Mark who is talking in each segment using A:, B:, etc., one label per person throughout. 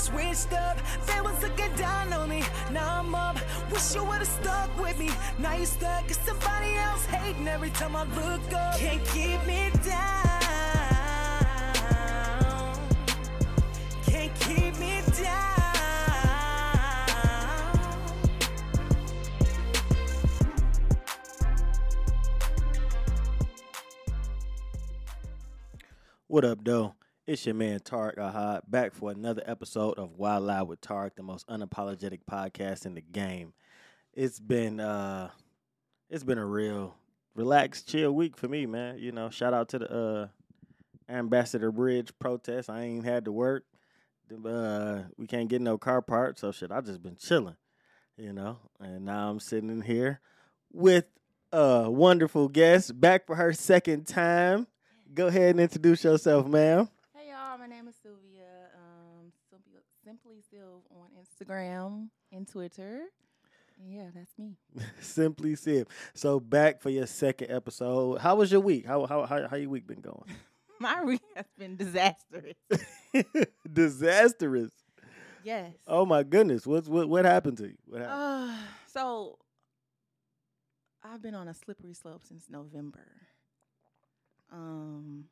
A: Switched up, was looking down on me. Now I'm up. Wish you would've stuck with me. Now you stuck with somebody else hating every time I look up. Can't keep me down. Can't keep me down.
B: What up, though? It's your man Tarek Ahad back for another episode of Wild Loud with Tarek, the most unapologetic podcast in the game. It's been uh it's been a real relaxed, chill week for me, man. You know, shout out to the uh Ambassador Bridge protest. I ain't had to work. Uh we can't get no car parts, so shit, I just been chilling, you know. And now I'm sitting in here with a wonderful guest back for her second time. Go ahead and introduce yourself, ma'am.
C: Hey y'all, my name is Sylvia. Um, Sylvia, Simply Sylv on Instagram and Twitter. Yeah, that's me.
B: Simply Sylv. So back for your second episode. How was your week? How how how, how your week been going?
C: My week has been disastrous.
B: Disastrous.
C: Yes.
B: Oh my goodness. What's what what happened to you? What happened?
C: Uh, so I've been on a slippery slope since November. Um,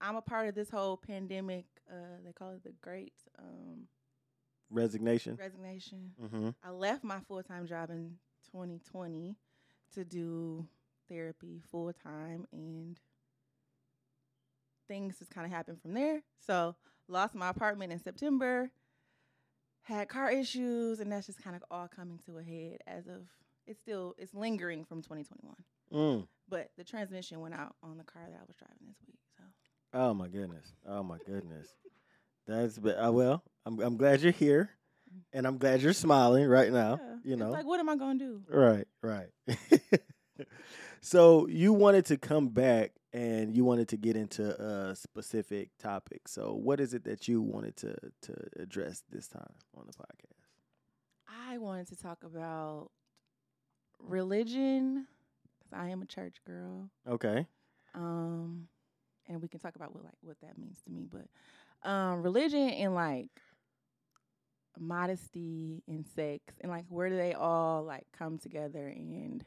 C: I'm a part of this whole pandemic. Uh, they call it the Great um,
B: Resignation.
C: Resignation.
B: Mm-hmm.
C: I left my full time job in 2020 to do therapy full time, and things just kind of happened from there. So, lost my apartment in September, had car issues, and that's just kind of all coming to a head as of it's still it's lingering from 2021.
B: Mm.
C: But the transmission went out on the car that I was driving this week. So,
B: Oh my goodness. Oh my goodness. That's uh, well. I'm I'm glad you're here, and I'm glad you're smiling right now.
C: yeah,
B: You
C: it's
B: know.
C: like what am I gonna do?
B: Right, right. so you wanted to come back and you wanted to get into a specific topic. So what is it that you wanted to to address this time on the podcast?
C: I wanted to talk about religion because I am a church girl.
B: Okay.
C: Um, and we can talk about what like what that means to me. But um, religion and like modesty and sex and like where do they all like come together and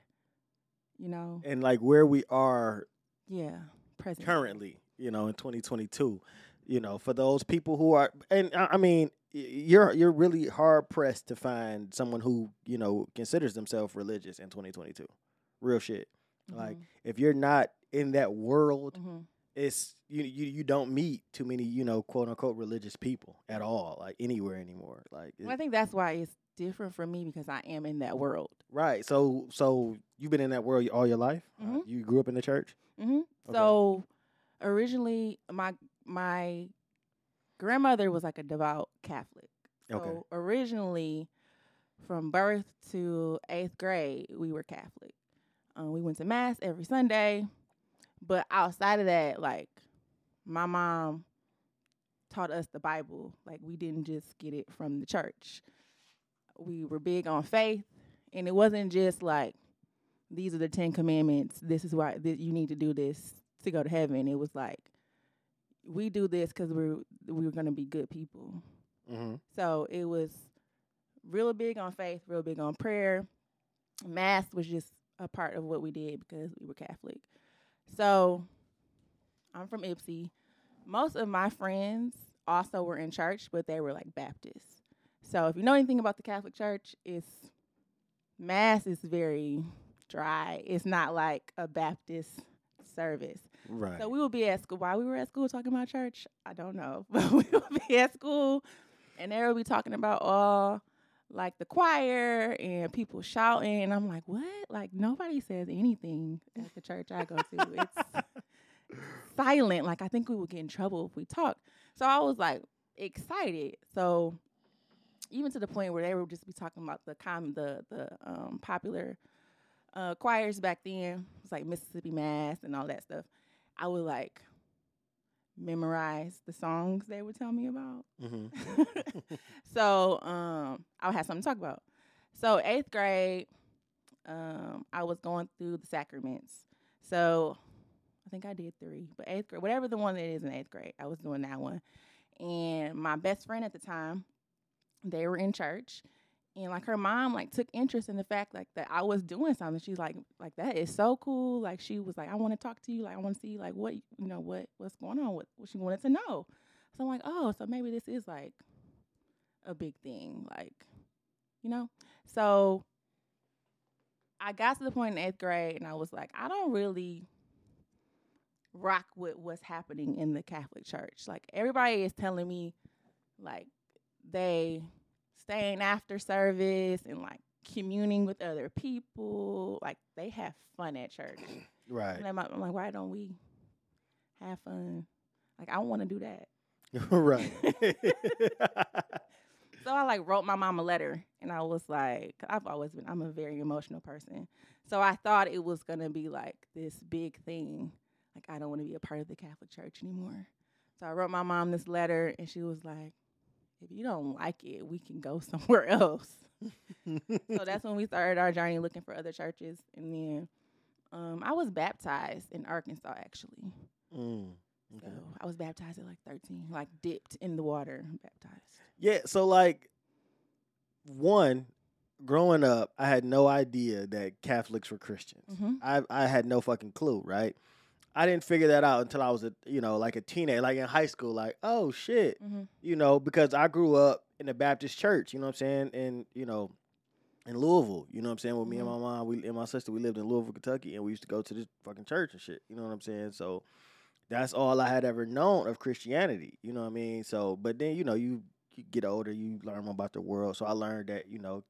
C: you know
B: And like where we are
C: yeah present
B: currently, you know, in 2022, you know, for those people who are and I mean, you're you're really hard pressed to find someone who, you know, considers themselves religious in 2022. Real shit. Like if you're not in that world
C: hmm
B: it's you you you don't meet too many you know quote unquote religious people at all like anywhere anymore like
C: well, I think that's why it's different for me because I am in that world.
B: right so so you've been in that world all your life Uh,
C: Mhm.
B: you grew up in the church
C: hmm
B: Okay.
C: So originally, my my grandmother was like a devout Catholic. So
B: Okay.
C: originally, from birth to eighth grade, we were Catholic. Um, we went to mass every Sunday, but outside of that, like my mom taught us the Bible. Like we didn't just get it from the church. We were big on faith, and it wasn't just like these are the Ten Commandments. This is why th- you need to do this to go to heaven. It was like we do this because we're we're gonna be good people.
B: mm-hmm.
C: So it was real big on faith, real big on prayer. Mass was just a part of what we did because we were Catholic. So I'm from Ypsi. Most of my friends also were in church, but they were like Baptists. So if you know anything about the Catholic Church, it's mass is very dry. It's not like a Baptist service.
B: right
C: So we would be at school while we were at school talking about church. I don't know, but we would be at school, and they would be talking about all like the choir and people shouting. And I'm like, what? Like nobody says anything at the church I go to. It's silent. Like I think we would get in trouble if we talked. So I was like excited. So even to the point where they would just be talking about the com the the um, popular uh, choirs back then. It's like Mississippi Mass and all that stuff. I would like memorize the songs they would tell me about.
B: mm-hmm.
C: so um, I would have something to talk about. So eighth grade, um, I was going through the sacraments. So I think I did three, but eighth grade, whatever the one that is in eighth grade, I was doing that one. and my best friend at the time, they were in church, and like her mom like took interest in the fact like that I was doing something. She's like, like that is so cool. Like she was like, I want to talk to you. Like I want to see like what you know what what's going on. What what she wanted to know. So I'm like, oh, so maybe this is like a big thing, like you know. So I got to the point in eighth grade, and I was like, I don't really rock with what's happening in the Catholic Church. Like everybody is telling me, like they staying after service and like communing with other people. Like they have fun at church.
B: Right.
C: And I'm, like- I'm like, why don't we have fun? Like I want to do that.
B: right.
C: So I like wrote my mom a letter and I was like, I've always been, I'm a very emotional person. So I thought it was going to be like this big thing. Like, I don't want to be a part of the Catholic Church anymore. So I wrote my mom this letter and she was like, if you don't like it, we can go somewhere else. so that's when we started our journey looking for other churches. And then um, I was baptized in Arkansas, actually.
B: Mm,
C: So. I was baptized at like 13, like dipped in the water, baptized.
B: Yeah, so like one, growing up, I had no idea that Catholics were Christians.
C: Mhm.
B: I I had no fucking clue, right? I didn't figure that out until I was a you know like a teenager, like in high school. Like, oh shit,
C: Mm-hmm.
B: you know, because I grew up in a Baptist church. You know what I'm saying? And you know, in Louisville. You know what I'm saying? With me and my mom, we and my sister, we lived in Louisville, Kentucky, and we used to go to this fucking church and shit. You know what I'm saying? So that's all I had ever known of Christianity. You know what I mean? So, but then you know you, you get older, you learn more about the world. So I learned that you know.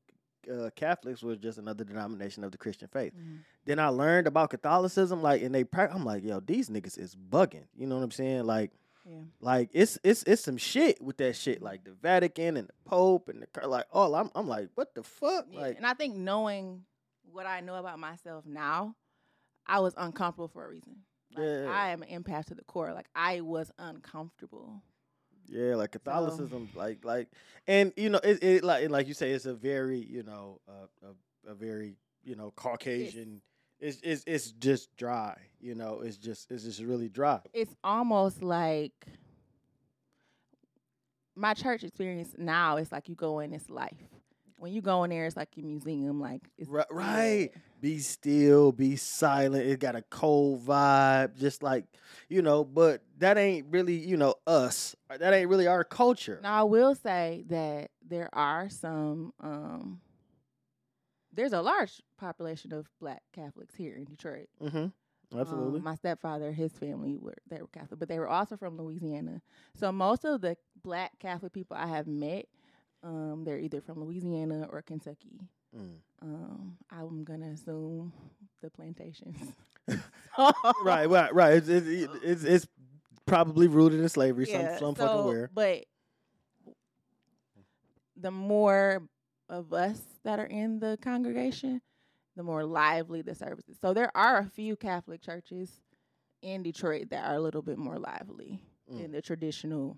B: Uh, Catholics was just another denomination of the Christian faith.
C: Mm-hmm.
B: Then I learned about Catholicism, like, and they, prac- I'm like, yo, these niggas is bugging. You know what I'm saying? Like,
C: Yeah.
B: like it's it's it's some shit with that shit, like the Vatican and the Pope and the like. Oh, I'm I'm like, what the fuck?
C: Yeah,
B: Like,
C: and I think knowing what I know about myself now, I was uncomfortable for a reason. Like,
B: Yeah.
C: I am an empath to the core. Like I was uncomfortable.
B: Yeah, like Catholicism, like like, and you know, it, it like like you say, it's a very you know uh, a a very you know Caucasian. It's it's it's just dry. You know, it's just it's just really dry.
C: It's almost like my church experience now. It's like you go in, it's life. When you go in there, it's like a museum. Like it's
B: Ri- right. Be still, be silent. It got a cold vibe, just like you know. But that ain't really, you know, us. That ain't really our culture.
C: Now I will say that there are some. um There's a large population of Black Catholics here in Detroit.
B: Mm-hmm.
C: Um,
B: Absolutely.
C: my stepfather, his family were they were Catholic, but they were also from Louisiana. So most of the black Catholic people I have met, um, they're either from Louisiana or Kentucky.
B: Mm.
C: Um, I'm gonna assume the plantations.
B: right, right, right. It's, it's it's it's probably rooted in slavery.
C: Yeah,
B: some some fucking
C: so-
B: where.
C: But the more of us that are in the congregation, the more lively the services. So there are a few Catholic churches in Detroit that are a little bit more lively
B: Mm.
C: than the traditional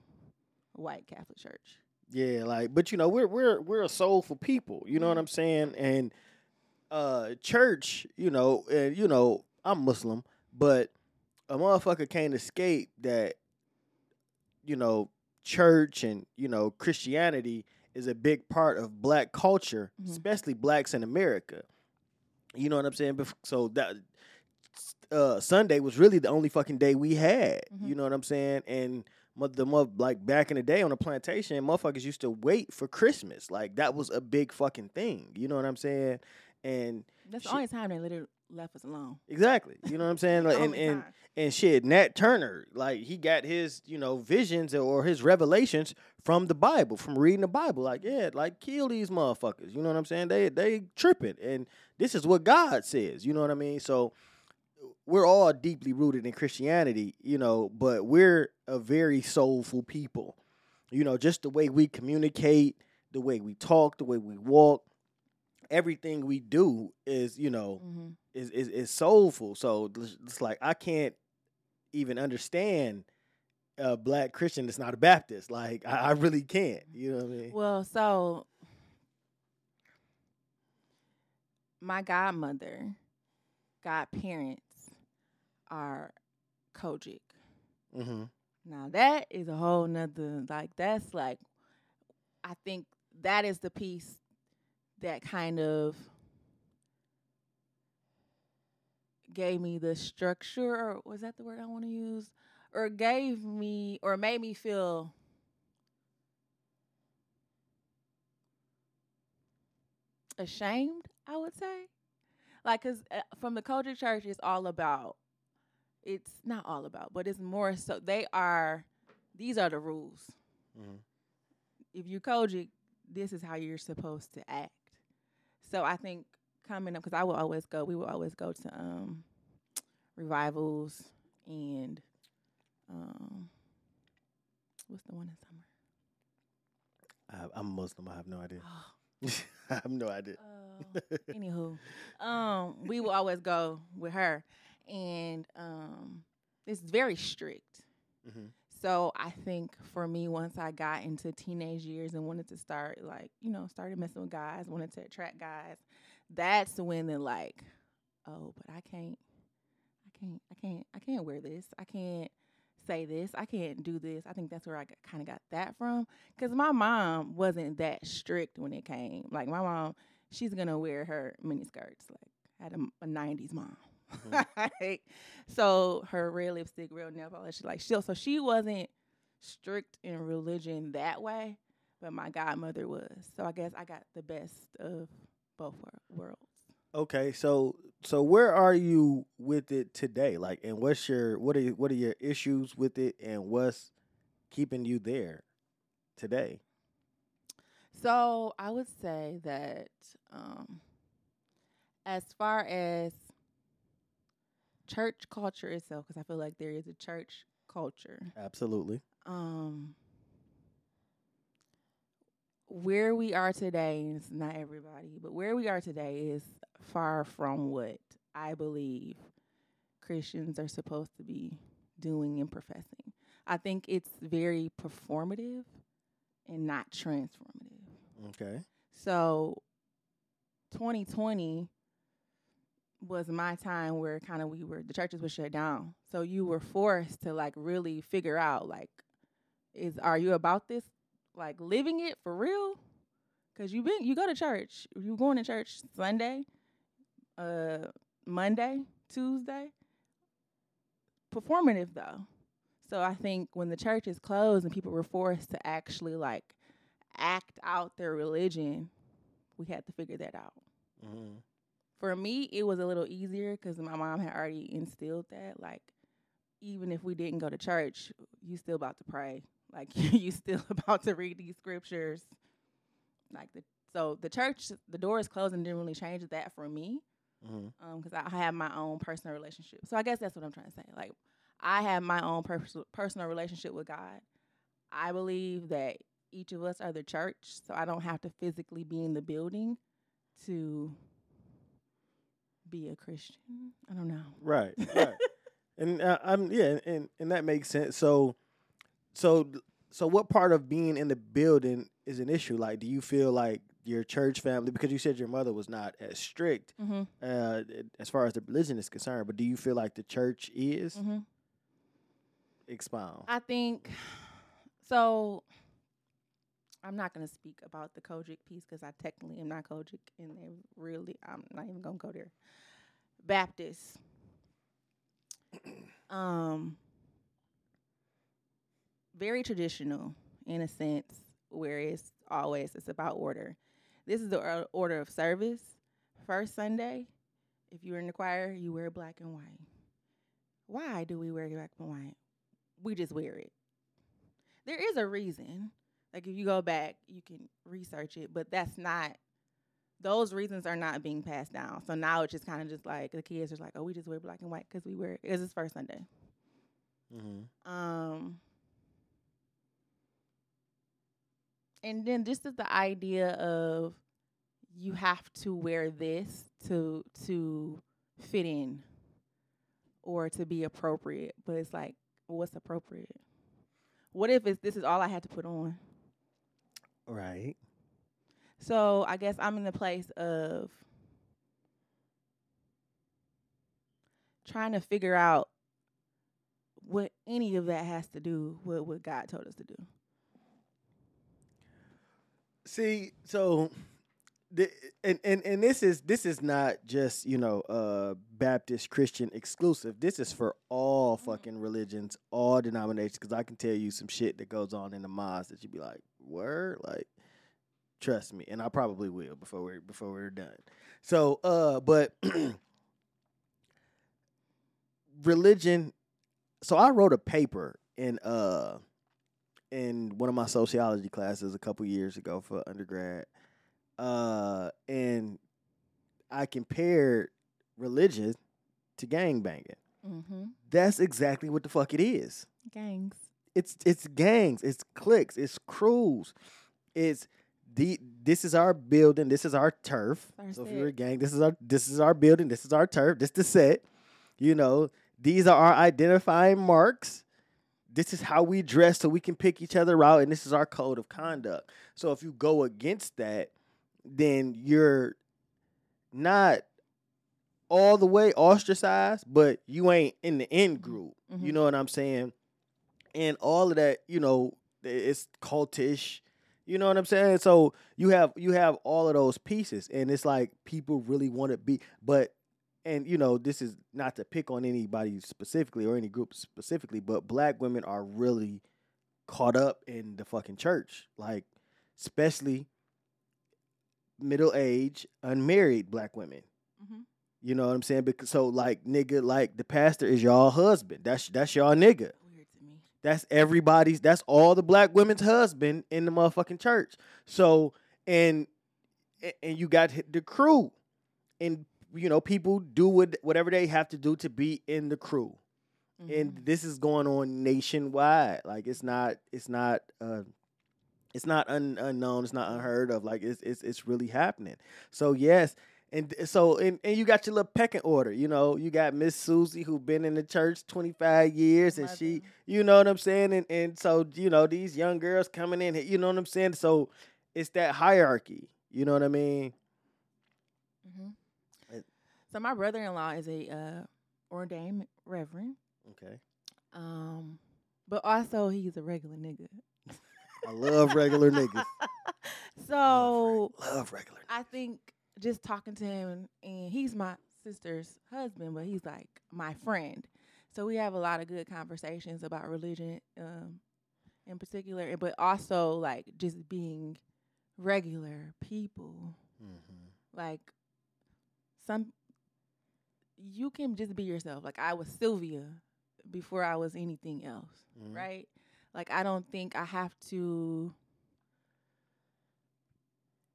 C: white Catholic church.
B: Yeah, like, but you know, we're we're we're a soulful people. You know what I'm saying? And uh, church, you know, and you know, I'm Muslim, but a motherfucker can't escape that. You know, church and you know Christianity is a big part of black culture,
C: Mhm.
B: especially blacks in America. You know what I'm saying? So that uh, Sunday was really the only fucking day we had.
C: Mhm.
B: You know what I'm saying? And the mo- like back in the day on the plantation, motherfuckers used to wait for Christmas. Like that was a big fucking thing. You know what I'm saying? And
C: That's
B: Shit.
C: the only time they literally left us alone.
B: exactly, you know what I'm saying? Like, and and
C: time.
B: and shit, Nat Turner, like he got his you know visions or his revelations from the Bible, from reading the Bible. Like yeah, like kill these motherfuckers. You know what I'm saying? They they tripping, and this is what God says. You know what I mean? So we're all deeply rooted in Christianity, you know, but we're a very soulful people. You know, just the way we communicate, the way we talk, the way we walk, everything we do is, you know,
C: hmm
B: is is, is soulful. So it's it's like I can't even understand a black Christian that's not a Baptist. Like I, I really can't. You know what I mean?
C: Well, so my godmother, godparents are COGIC.
B: Mm-hmm.
C: Now that is a whole nother like that's like I think that is the piece that kind of gave me the structure or was that the word I want to use? Or gave me or made me feel ashamed, I would say. Like, cause uh, from the culture church, it's all about. It's not all about, but it's more so. They are. These are the rules.
B: Mhm.
C: If you COGIC, this is how you're supposed to act. So I think coming up, because I will always go. We will always go to um, revivals and um, what's the one in summer?
B: I, I'm Muslim. I have no idea.
C: Oh,
B: I have no idea.
C: Uh, anywho, um, we will always go with her, and um, it's very strict.
B: Mhm.
C: So I think for me, once I got into teenage years and wanted to start, like you know, started messing with guys, wanted to attract guys, that's when the like, oh, but I can't, I can't, I can't, I can't wear this. I can't say this. I can't do this. I think that's where I kind of got that from. Because my mom wasn't that strict when it came. Like my mom, she's gonna wear her mini skirts. Like I had a, a '90s mom. Like, so her red lipstick, real nail polish, like she so she wasn't strict in religion that way, but my godmother was. So I guess I got the best of both worlds.
B: Okay, so so where are you with it today? Like, and what's your what are what are your issues with it, and what's keeping you there today?
C: So I would say that um, as far as church culture itself, because I feel like there is a church culture.
B: Absolutely.
C: Um, where we are today, and it's not everybody, but where we are today is far from what I believe Christians are supposed to be doing and professing. I think it's very performative and not transformative.
B: Okay.
C: So 2020 was my time where kind of we were the churches were shut down. So you were forced to like really figure out like is are you about this like living it for real? Cuz you been you go to church. You going to church Sunday, uh Monday, Tuesday. Performative though. So I think when the church is closed and people were forced to actually like act out their religion, we had to figure that out.
B: hmm
C: For me, it was a little easier because my mom had already instilled that. Like, even if we didn't go to church, you still about to pray. Like, you still about to read these scriptures. Like the so the church, the door is closed and didn't really change that for me
B: mm-hmm.
C: um, because I have my own personal relationship. So I guess that's what I'm trying to say. Like I have my own pers- personal relationship with God. I believe that each of us are the church, so I don't have to physically be in the building to be a Christian. I don't know.
B: Right. Right. and uh, I'm yeah, and and that makes sense. So, so so what part of being in the building is an issue? Like, do you feel like your church family because you said your mother was not as strict
C: Mm-hmm.
B: uh, as far as the religion is concerned, but do you feel like the church is?
C: Mm-hmm.
B: Expound.
C: I think so. I'm not going to speak about the COGIC piece because I technically am not COGIC, and they really, I'm not even going to go there. Baptist. um, very traditional in a sense, where it's always it's about order. This is the or- order of service. First Sunday, if you're in the choir, you wear black and white. Why do we wear black and white? We just wear it. There is a reason. Like if you go back, you can research it, but that's not those reasons are not being passed down. So now it's just kind of just like the kids are like, "Oh, we just wear black and white because we wear it. It's first Sunday."
B: Mm-hmm.
C: Um, and then this is the idea of you have to wear this to to fit in or to be appropriate. But it's like, what's appropriate? What if it's this is all I had to put on?
B: Right.
C: So I guess I'm in the place of trying to figure out what any of that has to do with what God told us to do.
B: See, so the, and, and and this is this is not just you know uh Baptist Christian exclusive. This is for all fucking religions, all denominations. Because I can tell you some shit that goes on in the mosque that you'd be like, "Word," like, trust me, and I probably will before we're before we're done. So, uh, but religion. So I wrote a paper in uh in one of my sociology classes a couple years ago for undergrad uh, and I compared religion to gang banging.
C: Mm-hmm.
B: That's exactly what the fuck it is.
C: Gangs.
B: It's it's gangs, it's cliques, it's crews, it's the this is our building, this is our turf. So if you're a gang, this is our this is our building, this is our turf, this the set. You know, these are our identifying marks. This is how we dress so we can pick each other out, and this is our code of conduct. So if you go against that, then you're not all the way ostracized, but you ain't in the in group. You
C: Mhm.
B: know what I'm saying? And all of that, you know, it's cultish. You know what I'm saying? So you have you have all of those pieces, and it's like people really want to be, but and you know this is not to pick on anybody specifically or any group specifically, but black women are really caught up in the fucking church, like especially middle age unmarried black women.
C: Mm-hmm.
B: You know what I'm saying? Because so like nigga, like the pastor is y'all husband. That's that's y'all nigga.
C: Weird to me.
B: That's everybody's. That's all the black women's husband in the motherfucking church. So and and you got the crew, and you know people do what whatever they have to do to be in the crew. And
C: Mhm.
B: this is going on nationwide. Like it's not. It's not. Uh, it's not un, unknown. It's not unheard of. Like it's it's it's really happening. So yes, and so and, and you got your little pecking order. You know, you got Miss Susie who been in the church twenty five years, and she, you know what I'm saying, and and so you know these young girls coming in. You know what I'm saying. So it's that hierarchy. You know what I mean?
C: Mhm.
B: It-
C: So my brother-in-law is a uh, ordained reverend,
B: Okay.
C: um, but also he's a regular nigga.
B: I love regular niggas.
C: So
B: Love regular.
C: I think just talking to him, and he's my sister's husband, but he's like my friend. So we have a lot of good conversations about religion, um, in particular, but also like just being regular people.
B: Mm-hmm.
C: Like some, you can just be yourself. Like I was Sylvia before I was anything else
B: Mhm.
C: right? Like I don't think I have to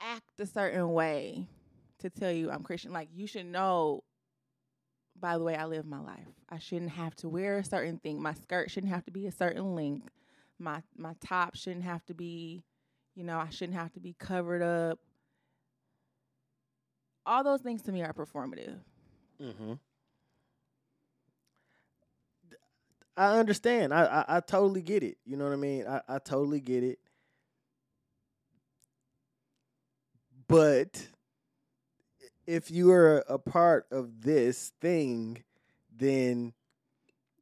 C: act a certain way to tell you I'm Christian. Like you should know by the way I live my life. I shouldn't have to wear a certain thing. My skirt shouldn't have to be a certain length. My my top shouldn't have to be, you know, I shouldn't have to be covered up. All those things to me are performative.
B: Mm-hmm. I understand. I, I I totally get it. You know what I mean? I, I totally get it. But if you are a part of this thing, then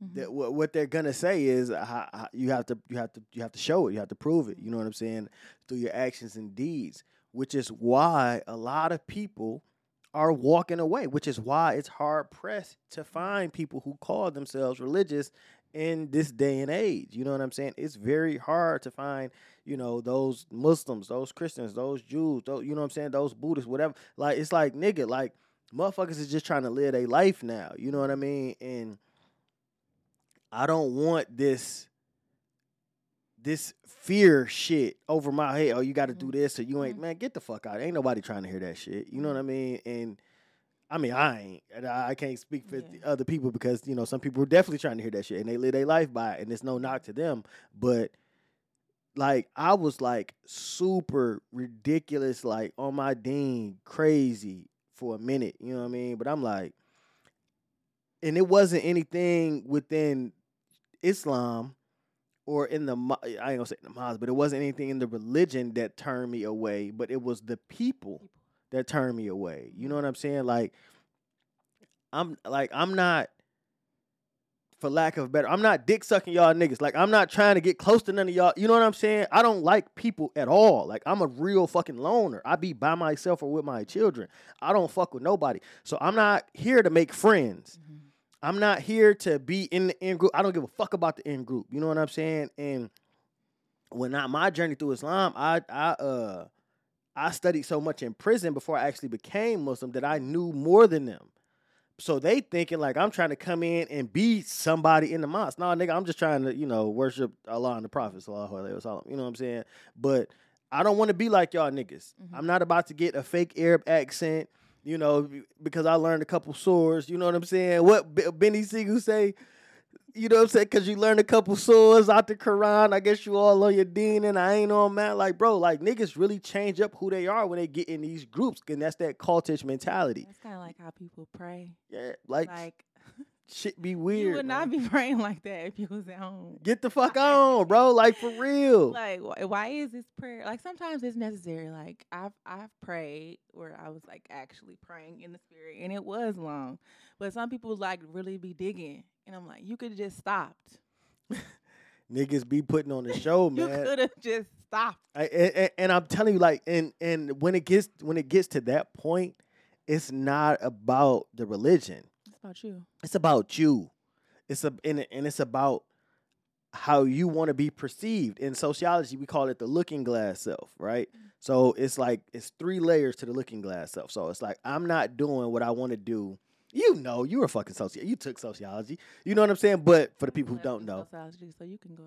C: Mhm.
B: that what what they're gonna say is how, how, you have to you have to you have to show it. You have to prove it. You know what I'm saying? Through your actions and deeds, which is why a lot of people are walking away. Which is why it's hard pressed to find people who call themselves religious in this day and age. You know what I'm saying? It's very hard to find, you know, those Muslims, those Christians, those Jews, those, you know what I'm saying, those Buddhists, whatever. Like it's like nigga, like motherfuckers is just trying to live their life now. You know what I mean? And I don't want this this fear shit over my head. Oh, you got to do
C: Mhm.
B: this, or you ain't.
C: Mhm.
B: Man, get the fuck out. Ain't nobody trying to hear that shit. You know what I mean? And I mean, I ain't. And I, I can't speak for
C: Yeah.
B: the other people because you know some people are definitely trying to hear that shit, and they live their life by it, and it's no knock to them. But like, I was like super ridiculous, like on my deen, crazy for a minute. You know what I mean? But I'm like, and it wasn't anything within Islam or in the I ain't gonna say in the mosque, but it wasn't anything in the religion that turned me away. But it was the People. that turned me away. You know what I'm saying? Like I'm like I'm not for lack of better. I'm not dick sucking y'all niggas. Like I'm not trying to get close to none of y'all. You know what I'm saying? I don't like people at all. Like I'm a real fucking loner. I be by myself or with my children. I don't fuck with nobody. So I'm not here to make friends.
C: Mm-hmm.
B: I'm not here to be in the in group. I don't give a fuck about the in group. You know what I'm saying? And when I my journey through Islam, I I uh I studied so much in prison before I actually became Muslim that I knew more than them. So they thinking like I'm trying to come in and be somebody in the mosque. No, nigga, I'm just trying to, you know, worship Allah and the Prophet. Sallallahu alaihi wasallam. You know what I'm saying? But I don't want to be like y'all niggas.
C: Mhm.
B: I'm not about to get a fake Arab accent, you know, because I learned a couple surahs. You know what I'm saying? What B- Beanie Sigel say? You know what I'm saying? Because you learn a couple surahs out the Quran. I guess you all on your deen and I ain't on man. Like, bro, like niggas really change up who they are when they get in these groups. And that's that cultish mentality.
C: That's kind of like how people pray.
B: Yeah, like,
C: Like
B: shit be weird.
C: you would not
B: man.
C: be praying like that if you was at home.
B: Get the fuck on, bro. Like for real.
C: Like why is this prayer? Like sometimes it's necessary. Like I've I've prayed where I was like actually praying in the spirit, and it was long. But some people like really be digging, and I'm like, you could have just stopped.
B: Niggas be putting on the show,
C: You
B: man.
C: could have just stopped.
B: I, and, and I'm telling you, like, and and when it gets when it gets to that point, it's not about the religion.
C: It's about you.
B: It's about you. It's a and, and it's about how you want to be perceived. In sociology, we call it the looking glass self, right? Mm. So it's like it's three layers to the looking glass self. So it's like I'm not doing what I want to do. You know, you were fucking soci. You took sociology. You know what I'm saying? But for the people who don't know,
C: sociology, so you can go.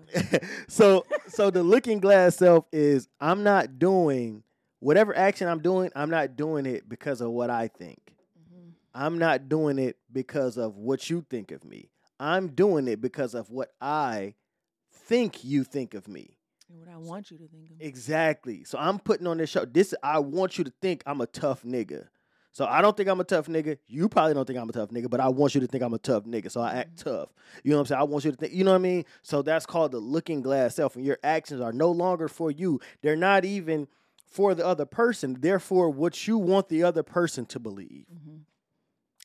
B: so so the looking glass self is I'm not doing whatever action I'm doing, I'm not doing it because of what I think.
C: Mhm.
B: I'm not doing it because of what you think of me. I'm doing it because of what I think you think of me.
C: And what I want you to think of. me.
B: Exactly. So I'm putting on this show. This I want you to think I'm a tough nigga. So I don't think I'm a tough nigga. You probably don't think I'm a tough nigga, but I want you to think I'm a tough nigga. So I act tough. You know what I'm saying? I want you to think, you know what I mean? So that's called the looking glass self. And your actions are no longer for you. They're not even for the other person. They're what you want the other person to believe.
C: Mhm.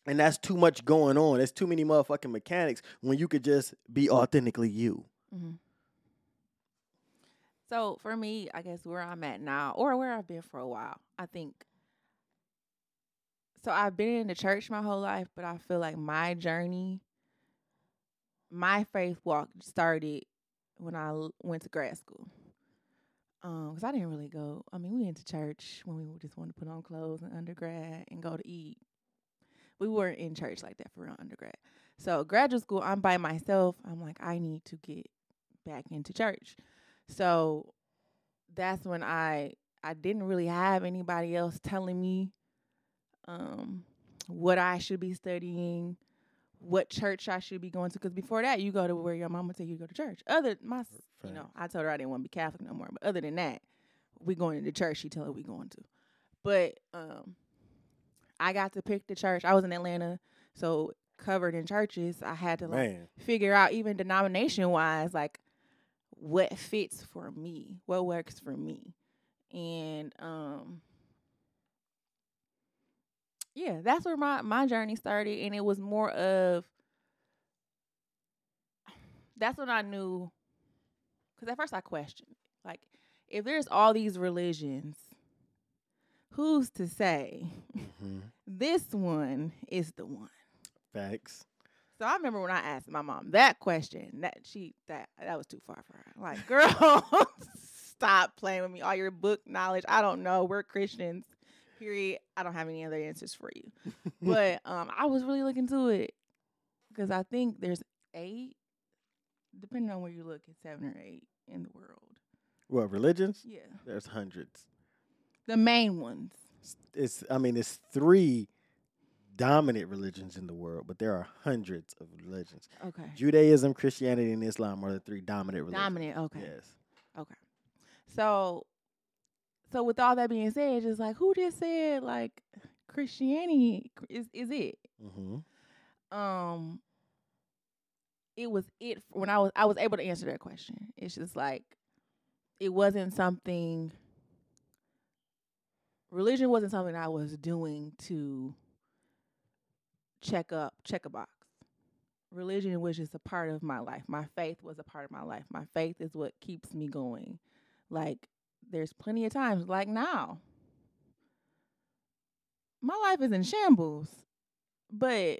B: And that's too much going on. There's too many motherfucking mechanics when you could just be authentically you.
C: Mm-hmm. So for me, I guess where I'm at now, or where I've been for a while, I think. So I've been in the church my whole life, but I feel like my journey, my faith walk started when I went to grad school. Um, because I didn't really go. I mean, we went to church when we just wanted to put on clothes in undergrad and go to eat. We weren't in church like that for real undergrad. So graduate school, I'm by myself. I'm like, I need to get back into church. So that's when I I didn't really have anybody else telling me um what I should be studying, what church I should be going to. Because before that, you go to where your mama tell you to go to church. Other my, s- you know, I told her I didn't want to be Catholic no more. But other than that, we going to the church. She tell her we going to. But um, I got to pick the church. I was in Atlanta, so covered in churches. I had to like
B: Man.
C: figure out even denomination wise like what fits for me what works for me and um yeah that's where my my journey started and it was more of that's when i knew because at first i questioned like if there's all these religions who's to say
B: Mhm.
C: this one is the one
B: Facts.
C: so I remember when I asked my mom that question, that she that that was too far for her. Like, girl, stop playing with me. All your book knowledge, I don't know. We're Christians. Period. I don't have any other answers for you. but um, I was really looking to it because I think there's eight, depending on where you look, it's seven or eight in the world.
B: What religions?
C: Yeah,
B: There's hundreds.
C: the main ones.
B: It's I mean it's three dominant religions in the world, but there are hundreds of religions.
C: Okay,
B: Judaism, Christianity, and Islam are the three dominant religions.
C: dominant. Okay.
B: Yes. Okay.
C: So, so with all that being said, it's just like who just said like Christianity is is it?
B: Mm-hmm.
C: Um, it was it when I was I was able to answer that question. It's just like it wasn't something. Religion wasn't something I was doing to check up check a box. religion was just a part of my life. My faith was a part of my life. My faith is what keeps me going. Like there's plenty of times like now. My life is in shambles. But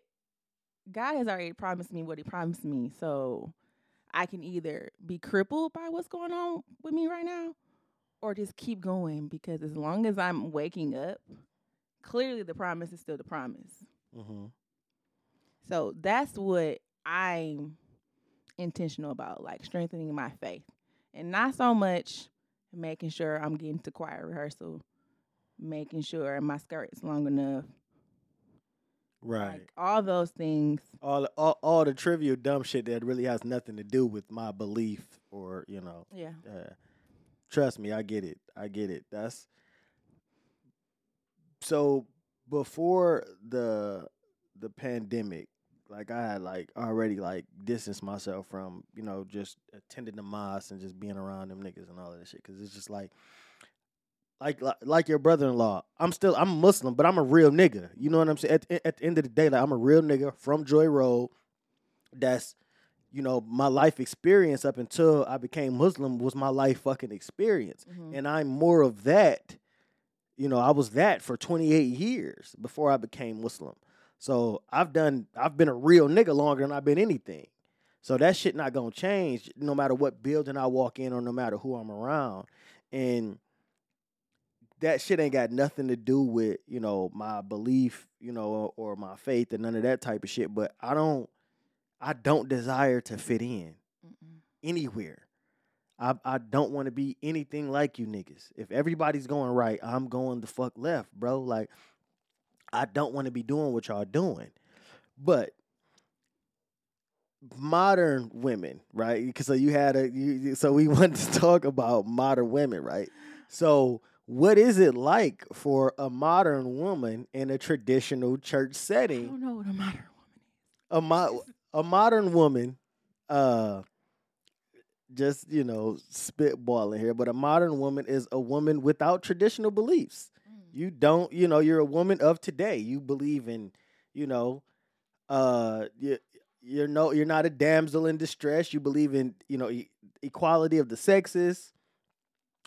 C: God has already promised me what he promised me. So I can either be crippled by what's going on with me right now or just keep going because as long as I'm waking up, clearly the promise is still the promise.
B: Mm-hmm.
C: So that's what I'm intentional about, like strengthening my faith. And not so much making sure I'm getting to choir rehearsal, making sure my skirt is long enough.
B: Right.
C: Like all those things.
B: all, all all the trivial dumb shit that really has nothing to do with my belief or you know
C: Yeah.
B: uh, trust me i get it i get it that's so before the the pandemic like i had like already like distanced myself from you know just attending the mosque and just being around them niggas and all of that shit. Because it's just like like, like like your brother-in-law. I'm still i'm muslim but i'm a real nigga. You know what i'm saying? At, at the end of the day like i'm a real nigga from joy road that's you know my life experience up until i became muslim was my life fucking experience.
C: Mhm.
B: and i'm more of that you know i was that for 28 years before i became muslim so i've done i've been a real nigga longer than i've been anything. So that shit not gonna change no matter what building i walk in or no matter who i'm around. And that shit ain't got nothing to do with you know my belief you know or my faith and none of that type of shit but i don't i don't desire to fit in
C: Mm-mm.
B: anywhere. I, I don't want to be anything like you niggas. If everybody's going right i'm going the fuck left bro. Like i don't want to be doing what y'all doing but modern women right because so you had a you, so we wanted to talk about modern women right so what is it like for a modern woman in a traditional church setting?
C: I don't know what a modern woman is.
B: a mo- a modern woman uh just you know spitballing here but a modern woman is a woman without traditional beliefs. You don't you know you're a woman of today you believe in you know uh you, you're no you're not a damsel in distress you believe in you know e- equality of the sexes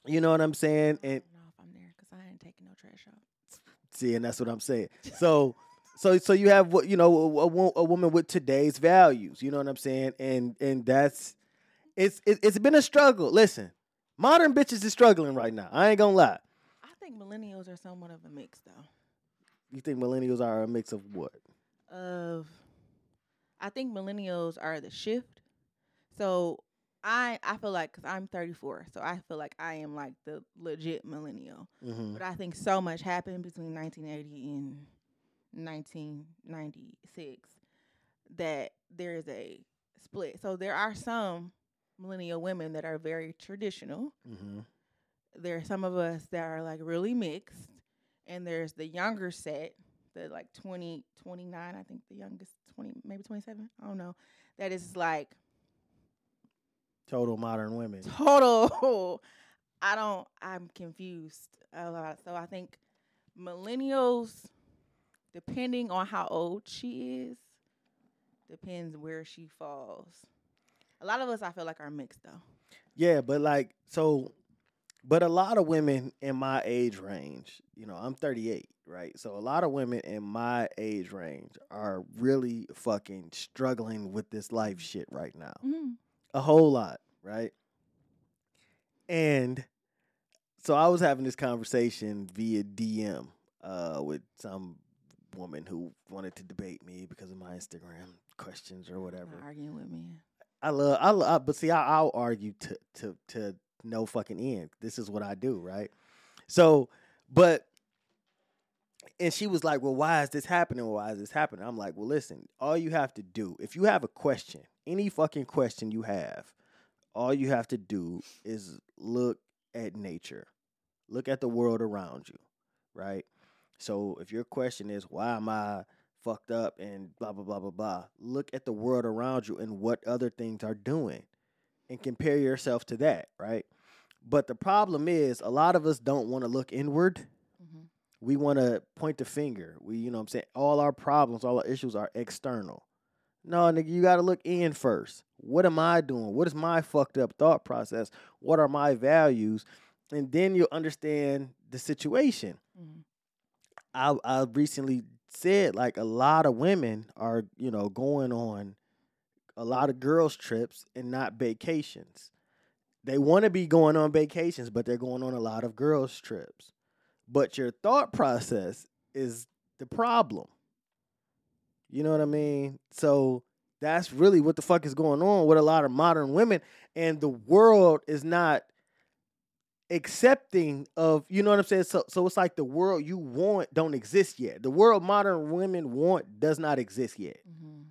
B: you know what i'm saying
C: I
B: and
C: don't know if I'm there because I ain't taking no trash out.
B: See, and that's what I'm saying. So, so, so you have what you know a, a, a woman with today's values. You know what I'm saying? And and that's it's it, it's been a struggle. Listen, modern bitches is struggling right now. I ain't gonna lie.
C: I think millennials are somewhat of a mix though.
B: You think millennials are a mix of what?
C: Of I think millennials are the shift. So I I feel like cuz I'm 34, so I feel like I am like the legit millennial.
B: Mm-hmm.
C: But I think so much happened between 1980 and 1996 that there is a split. So there are some millennial women that are very traditional.
B: Mm-hmm.
C: There are some of us that are like really mixed. And there's the younger set, the like 20, 29, I think the youngest 20, maybe 27, I don't know. That is like
B: Total modern women.
C: total i don't i'm confused a lot so i think millennials depending on how old she is depends where she falls a lot of us i feel like are mixed though
B: Yeah, but like so, but a lot of women in my age range, you know, I'm 38, right? So a lot of women in my age range are really fucking struggling with this life shit right now.
C: mm.
B: a whole lot, right? And so I was having this conversation via DM uh, with some woman who wanted to debate me because of my Instagram questions or whatever.
C: arguing with me
B: I love, I love, but see, I, I'll argue to to to no fucking end. This is what I do, right? So, but. And she was like, Well, why is this happening? Why is this happening? I'm like, Well, listen, all you have to do, if you have a question, any fucking question you have, all you have to do is look at nature, look at the world around you, right? So if your question is, why am I fucked up and blah, blah, blah, blah, blah, look at the world around you and what other things are doing and compare yourself to that, right? But the problem is, a lot of us don't want to look inward.
C: hmm
B: We want to point the finger. We, you know what I'm saying? All our problems, all our issues are external, No, nigga, you got to look in first. What am I doing? What is my fucked up thought process? What are my values? And then you'll understand the situation.
C: Mhm.
B: I I recently said like a lot of women are, you know, going on a lot of girls trips and not vacations. They want to be going on vacations, but they're going on a lot of girls trips. But your thought process is the problem. You know what I mean? So that's really what the fuck is going on with a lot of modern women and the world is not accepting of you know what I'm saying so so it's like the world you want don't exist yet. The world modern women want does not exist yet.
C: Mhm.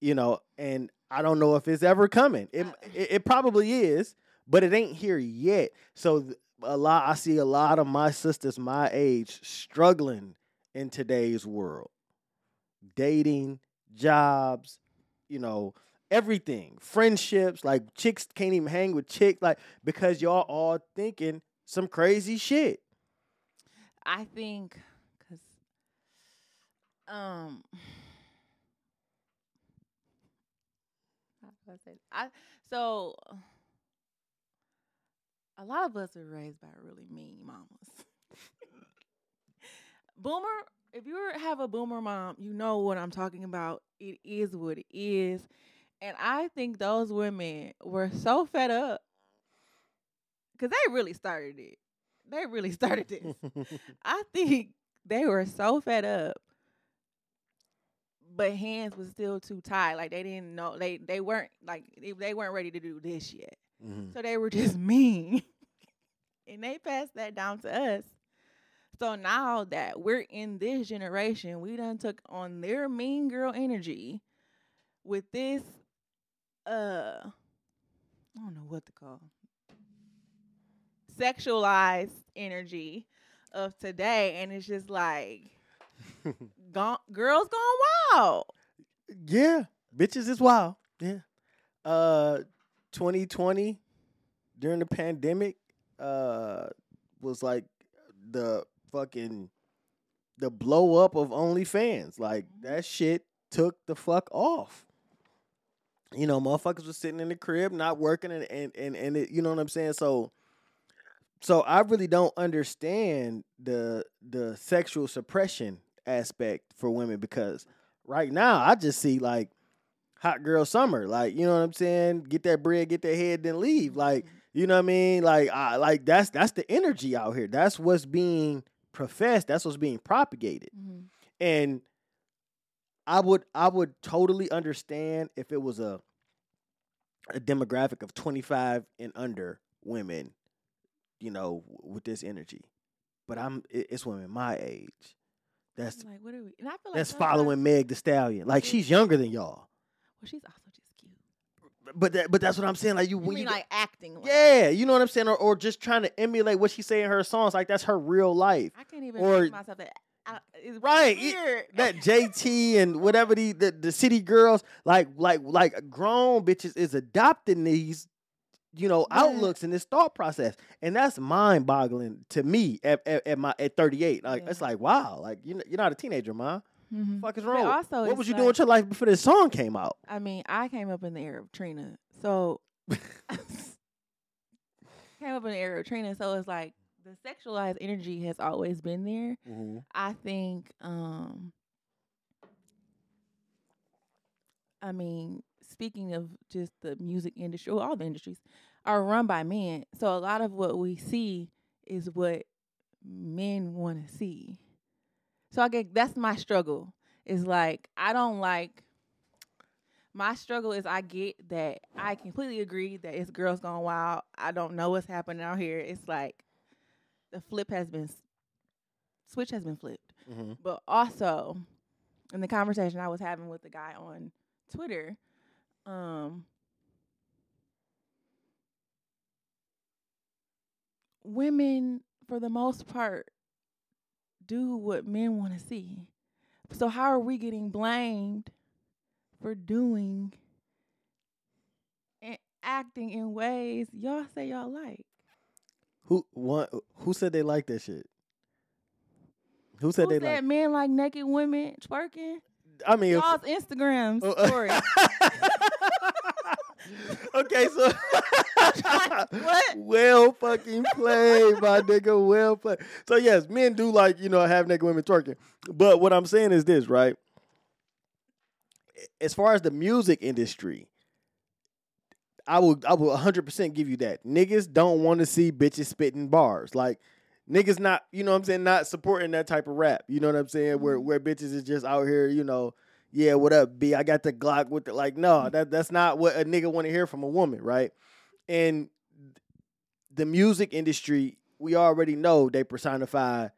B: You know, and I don't know if it's ever coming. It it, it probably is, but it ain't here yet. So a lot I see a lot of my sisters my age struggling in today's world. Dating, jobs, you know, everything. Friendships, like chicks can't even hang with chicks like because y'all all thinking some crazy shit.
C: I think because um how do I say? I so a lot of us were raised by really mean mamas. boomer, if you have a boomer mom, you know what I'm talking about. It is what it is. And I think those women were so fed up because they really started it. They really started this. I think they were so fed up, but hands was still too tied. Like they didn't know they they weren't like they, they weren't ready to do this yet.
B: Mhm.
C: So they were just mean, and they passed that down to us. So now that we're in this generation, we done took on their mean girl energy with this uh I don't know what to call sexualized energy of today and it's just like gone, girls gone wild.
B: Yeah, bitches is wild. Yeah. Uh 2020 during the pandemic uh was like the fucking the blow up of OnlyFans. Like that shit took the fuck off. You know, motherfuckers were sitting in the crib, not working, and and and, and it, you know what I'm saying. So, so I really don't understand the the sexual suppression aspect for women because right now I just see like hot girl summer, like you know what I'm saying. Get that bread, get that head, then leave. Like mm-hmm. you know what I mean. Like I like that's that's the energy out here. That's what's being professed. That's what's being propagated mm-hmm. and I would I would totally understand if it was a a demographic of 25 and under women, you know, with this energy. But I'm it's women my age. That's
C: like what are we? And I feel like
B: that's following Meg the Stallion. Like she's younger than y'all.
C: Well, she's also just cute.
B: But that, but that's what I'm saying. Like you,
C: You
B: when
C: mean
B: you
C: like acting? Like,
B: yeah, you know what I'm saying, or, or just trying to emulate what she say in her songs. Like that's her real life.
C: I can't even
B: Or-
C: make myself that. Uh, I, it's
B: Right, it- that JT and whatever the, the the city girls like like like grown bitches is adopting these you know
C: Yeah.
B: outlooks and this thought process and that's mind boggling to me at, at, at my at 38 like it's like wow like you're, you're not a teenager man
C: Mhm.
B: fuck is wrong
C: also,
B: what was you
C: like-
B: doing with your life before this song came out
C: I mean, I came up in the era of Trina, so came up in the era of Trina, so it's like the sexualized energy has always been there. I think um I mean, speaking of just the music industry, well, all the industries are run by men. So a lot of what we see is what men want to see. So I get that's my struggle. Is like I don't like my struggle is I get that I completely agree that it's girls gone wild. I don't know what's happening out here. It's like the flip has been switch has been flipped.
B: Mhm.
C: But also in the conversation I was having with the guy on Twitter, um women for the most part do what men want to see. So how are we getting blamed for doing and acting in ways y'all say y'all like?
B: who one who said they like that shit who said
C: Who
B: they
C: said
B: like
C: men like naked women twerking?
B: I mean,
C: Y'all's Instagram
B: Oh,
C: story.
B: okay, so
C: What?
B: well fucking played, my nigga. Well played. So yes, men do like you know have naked women twerking, but what I'm saying is this, right? As far as the music industry, I will I will 100 percent give you that niggas don't want to see bitches spitting bars like. Niggas not, you know what I'm saying, not supporting that type of rap. You know what I'm saying? Where mm-hmm. where bitches is just out here, you know, yeah, what up, B? I got the Glock with the like, no, that that's not what a nigga want to hear from a woman, right? And the music industry, we already know they personify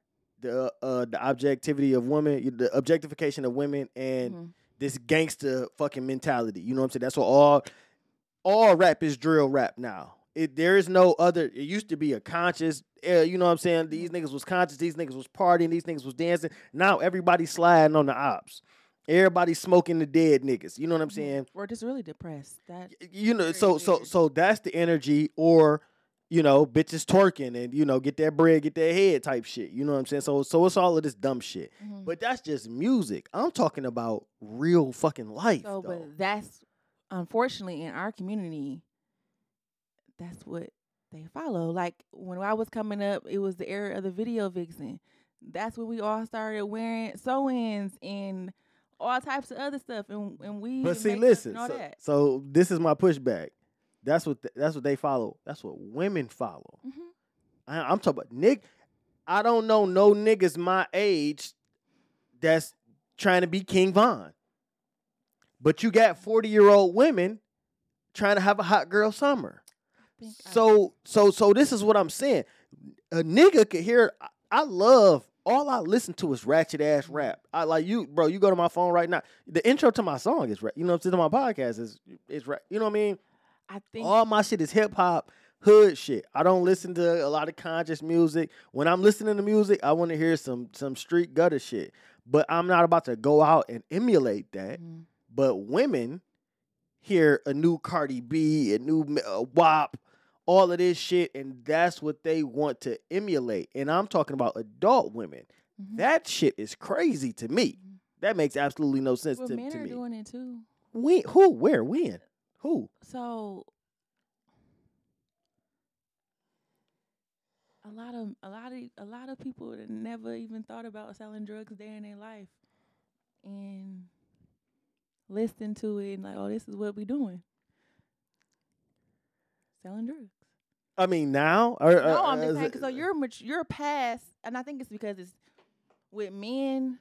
B: the uh the objectivity of women, the objectification of women, and
C: Mhm.
B: this gangster fucking mentality. You know what I'm saying? That's what all all rap is drill rap now. It there is no other. It used to be a conscious. Uh, you know what I'm saying? These niggas was conscious. These niggas was partying. These niggas was dancing. Now everybody's sliding on the ops. Everybody's smoking the dead niggas. You know what I'm saying?
C: We're just really depressed. That
B: you know so so
C: weird.
B: so that's the energy or you know bitches twerking and you know get that bread get that head type shit you know what i'm saying so so it's all of this dumb shit
C: Mhm.
B: but that's just music i'm talking about real fucking life
C: So,
B: though.
C: but that's unfortunately in our community, that's what they follow. Like when I was coming up, it was the era of the video vixen. That's when we all started wearing sew-ins and all types of other stuff, and and we.
B: but see listen so,
C: that.
B: so this is my pushback that's what th- that's what they follow that's what women follow
C: Mhm.
B: I, i'm talking about nick i don't know no niggas my age that's trying to be king von but you got 40 year old women trying to have a hot girl summer
C: think I-
B: So so so this is what I'm saying. A nigga could hear. I- I love all I listen to is ratchet ass rap. I like you, bro. You go to my phone right now. The intro to my song is rap. You know what I'm saying? To my podcast is is rap. You know what I mean?
C: I think
B: All my shit is hip hop, hood shit. I don't listen to a lot of conscious music. When I'm listening to music, I want to hear some some street gutter shit. But I'm not about to go out and emulate that.
C: Mhm.
B: But women hear a new Cardi B, a new uh, WAP, all of this shit, and that's what they want to emulate. And I'm talking about adult women.
C: Mhm.
B: That shit is crazy to me.
C: Mhm.
B: That makes absolutely no sense
C: well,
B: to,
C: men
B: to
C: are
B: me.
C: doing it too.
B: when? Who? Where? When? Who?
C: So a lot of a lot of a lot of people that never even thought about selling drugs day in their life and listen to it and like, oh, this is what we doing. Selling drugs.
B: I mean, now? Or,
C: no,
B: uh,
C: I'm just saying.
B: it-
C: so you're mat- you're past, and I think it's because it's with men,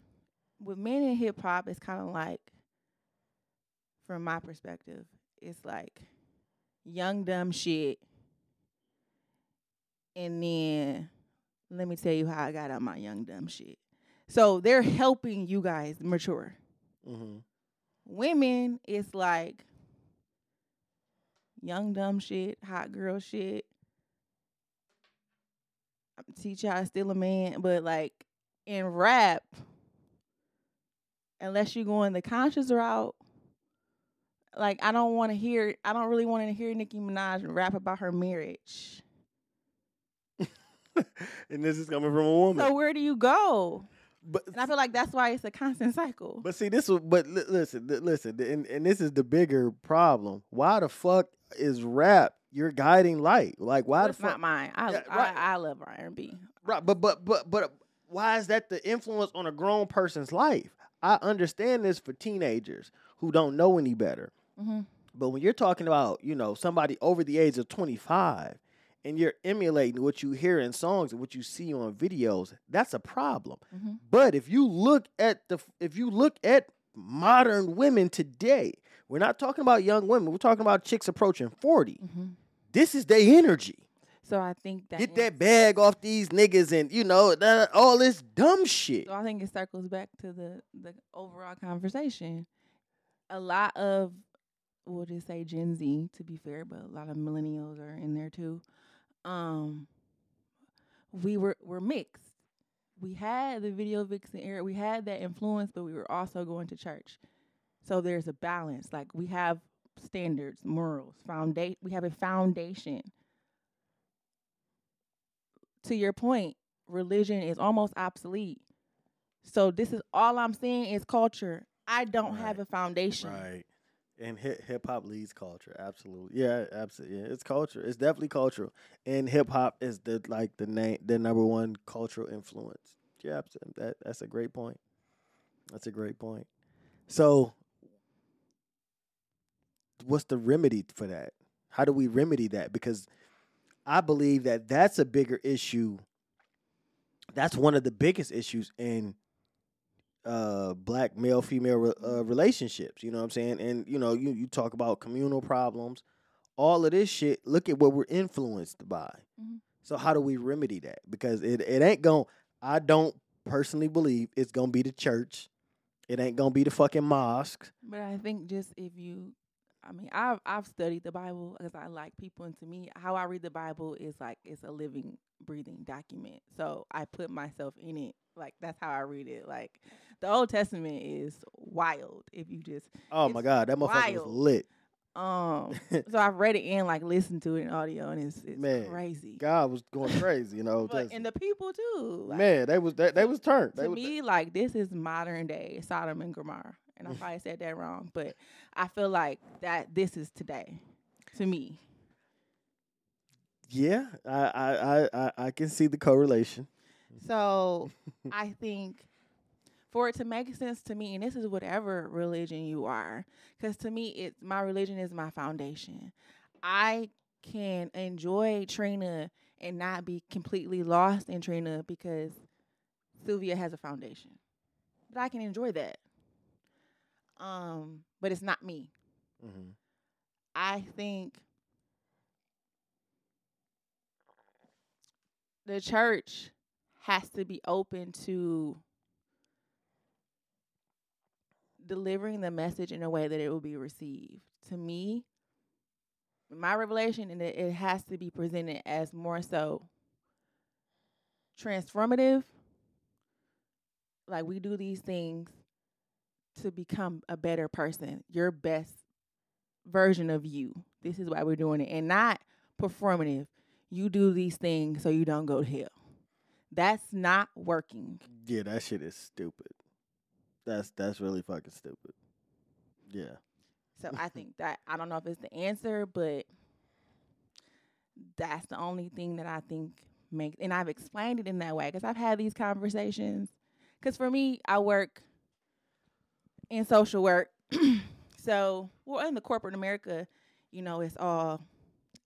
C: with men in hip hop. It's kind of like, from my perspective, it's like young dumb shit, and then let me tell you how I got out my young dumb shit. So they're helping you guys mature.
B: Mhm.
C: Women, it's like young dumb shit, hot girl shit. I'm teach you to steal a man, but like in rap, unless you're going the conscious route, like I don't want to hear. I don't really want to hear Nicki Minaj rap about her marriage.
B: and this is coming from a woman.
C: So where do you go?
B: but
C: And I feel like that's why it's a constant cycle.
B: But see, this was. But li- listen, li- listen, and, and this is the bigger problem. Why the fuck is rap your guiding light? Like, why
C: it's not mine. I
B: Yeah, right.
C: I, I love R and B.
B: Right, but but but but why is that the influence on a grown person's life? I understand this for teenagers who don't know any better.
C: Mm-hmm.
B: But when you're talking about, you know, somebody over the age of 25 and you're emulating what you hear in songs and what you see on videos, that's a problem.
C: Mhm.
B: But if you look at the if you look at modern women today, we're not talking about young women. We're talking about chicks approaching 40.
C: Mm-hmm.
B: This is their energy.
C: So I think that
B: Get that bag off these niggas and you know that, all this dumb shit.
C: So I think it circles back to the the overall conversation. A lot of we'll just say Gen Z to be fair, but a lot of millennials are in there too. Um we were were mixed. We had the video vixen era, we had that influence, but we were also going to church. So there's a balance. Like we have standards, morals, foundation we have a foundation. To your point, religion is almost obsolete. So this is all I'm seeing is culture. I don't
B: Right.
C: have a foundation.
B: Right. And hip hip hop leads culture. Absolutely. Yeah, absolutely. Yeah, it's culture. It's definitely cultural. And hip hop is the like the name the number one cultural influence. Yeah, absolutely. That that's a great point. That's a great point. So what's the remedy for that? How do we remedy that? Because I believe that that's a bigger issue. That's one of the biggest issues in uh black male female re- uh, relationships you know what i'm saying and you know you you talk about communal problems all of this shit look at what we're influenced by
C: Mhm.
B: so how do we remedy that because it, it ain't going i don't personally believe it's gonna be the church it ain't gonna be the fucking mosque
C: But I think just if you, I mean, I've I've studied the Bible because I like people, and to me, how I read the Bible is like it's a living, breathing document. So I put myself in it. Like that's how I read it. Like the Old Testament is wild. If you just
B: oh my god that motherfucker
C: is
B: lit
C: um, so I've read it and like listened to it in audio, and it's it's
B: Man,
C: crazy.
B: god was going crazy you know
C: But and the people too. Like,
B: man they was they, they was turned they
C: to
B: was,
C: me, like this is modern day Sodom and Gomorrah, and I probably said that wrong, but I feel like that this is today, to me.
B: yeah I, I i i i can see the correlation
C: So I think for it to make sense to me, and this is whatever religion you are, because to me, it's my religion is my foundation. I can enjoy Trina and not be completely lost in Trina because Sylvia has a foundation. But I can enjoy that. Um, but it's not me.
B: hmm
C: I think the church has to be open to delivering the message in a way that it will be received. To me, my revelation and it, it has to be presented as more so transformative. Like we do these things to become a better person, your best version of you. This is why we're doing it, and not performative. You do these things so you don't go to hell. That's not working.
B: Yeah, that shit is stupid. That's that's really fucking stupid. Yeah.
C: So I think that I don't know if it's the answer, but that's the only thing that I think makes. And I've explained it in that way because I've had these conversations. Because for me, I work in social work, so well in the corporate America, you know, it's all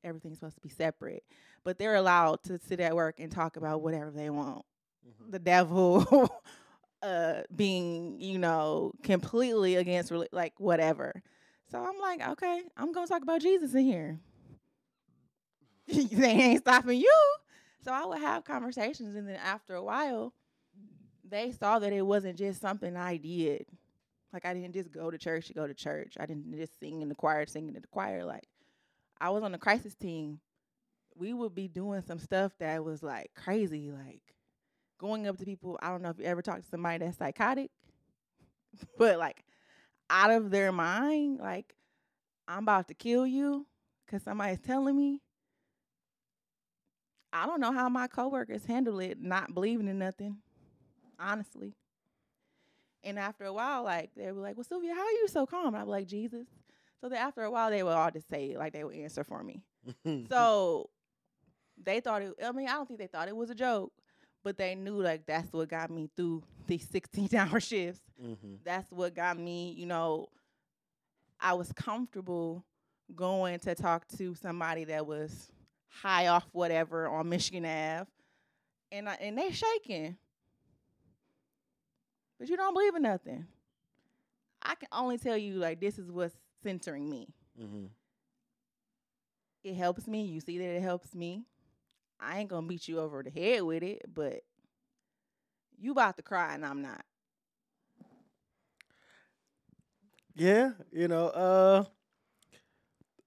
C: everything's supposed to be separate, but they're allowed to sit at work and talk about whatever they want. the devil uh being you know completely against like whatever. So i'm like okay i'm gonna talk about jesus in here. They ain't stopping you. So i would have conversations and then after a while they saw that it wasn't just something i did like i didn't just go to church to go to church i didn't just sing in the choir sing in the choir like i was on the crisis team we would be doing some stuff that was like crazy like going up to people. I don't know if you ever talked to somebody that's psychotic, but like out of their mind, like I'm about to kill you because somebody's telling me. I don't know how my coworkers handle it, not believing in nothing, honestly. And after a while, like they were like, "Well, Sylvia, how are you so calm?" And I was like, "Jesus." So then after a while, they would all just say it, like they would answer for me. So they thought it. I mean, I don't think they thought it was a joke, but they knew like that's what got me through these 16 hour shifts.
B: hmm
C: That's what got me, you know, I was comfortable going to talk to somebody that was high off whatever on Michigan Ave, and I, and they shaking, but you don't believe in nothing. I can only tell you like this is what's centering me.
B: hmm
C: It helps me. You see that it helps me. I ain't gonna beat you over the head with it, but you about to cry and I'm not.
B: Yeah, you know, uh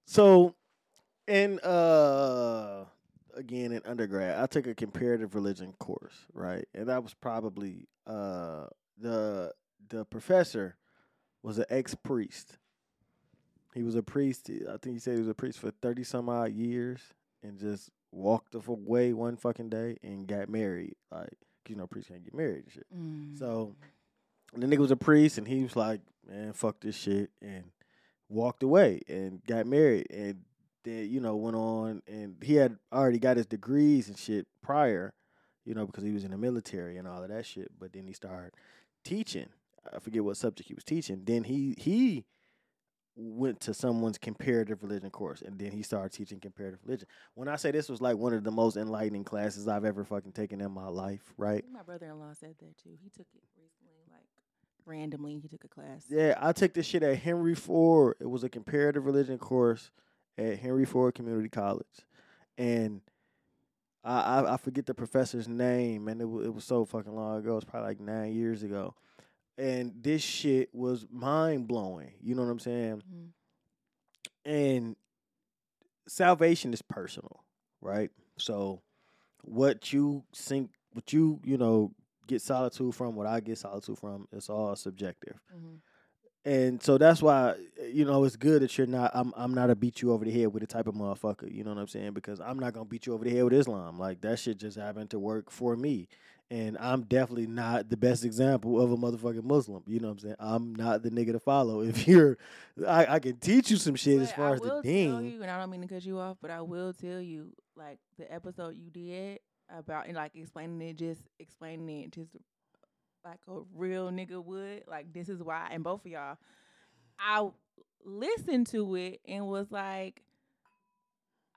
B: so in uh again in undergrad, I took a comparative religion course, right? And that was probably uh the the professor was an ex priest. He was a priest. I think he said he was a priest for thirty some odd years, and just walked away one fucking day and got married. Like, 'cause, you know, priests can't get married and shit.
C: Mm.
B: So the nigga was a priest, and he was like, man, fuck this shit, and walked away and got married, and then you know went on, and he had already got his degrees and shit prior, you know, because he was in the military and all of that shit. But then he started teaching. I forget what subject he was teaching. Then he he went to someone's comparative religion course and then he started teaching comparative religion. When I say this was like one of the most enlightening classes I've ever fucking taken in my life, right?
C: My brother-in-law said that too. He took it recently, like randomly. He took a class.
B: Yeah, I took this shit at Henry Ford. It was a comparative religion course at Henry Ford Community College. And I I, I forget the professor's name, and it, w- it was so fucking long ago. It was probably like nine years ago. And this shit was mind blowing. You know what I'm saying?
C: Mhm.
B: and salvation is personal, right? So what you think, what you you know get solitude from, what I get solitude from, it's all subjective.
C: Mhm.
B: And so that's why you know it's good that you're not. I'm I'm not a beat you over the head with the type of motherfucker. You know what I'm saying? Because I'm not gonna beat you over the head with Islam. Like that shit just happened to work for me. And I'm definitely not the best example of a motherfucking Muslim. You know what I'm saying? I'm not the nigga to follow. If you're, I, I can teach you some shit as far
C: I
B: as the
C: tell you, and I don't mean to cut you off, but I will tell you, like the episode you did about and like explaining it, just explaining it, just like a real nigga would. Like this is why, and both of y'all, I listened to it and was like,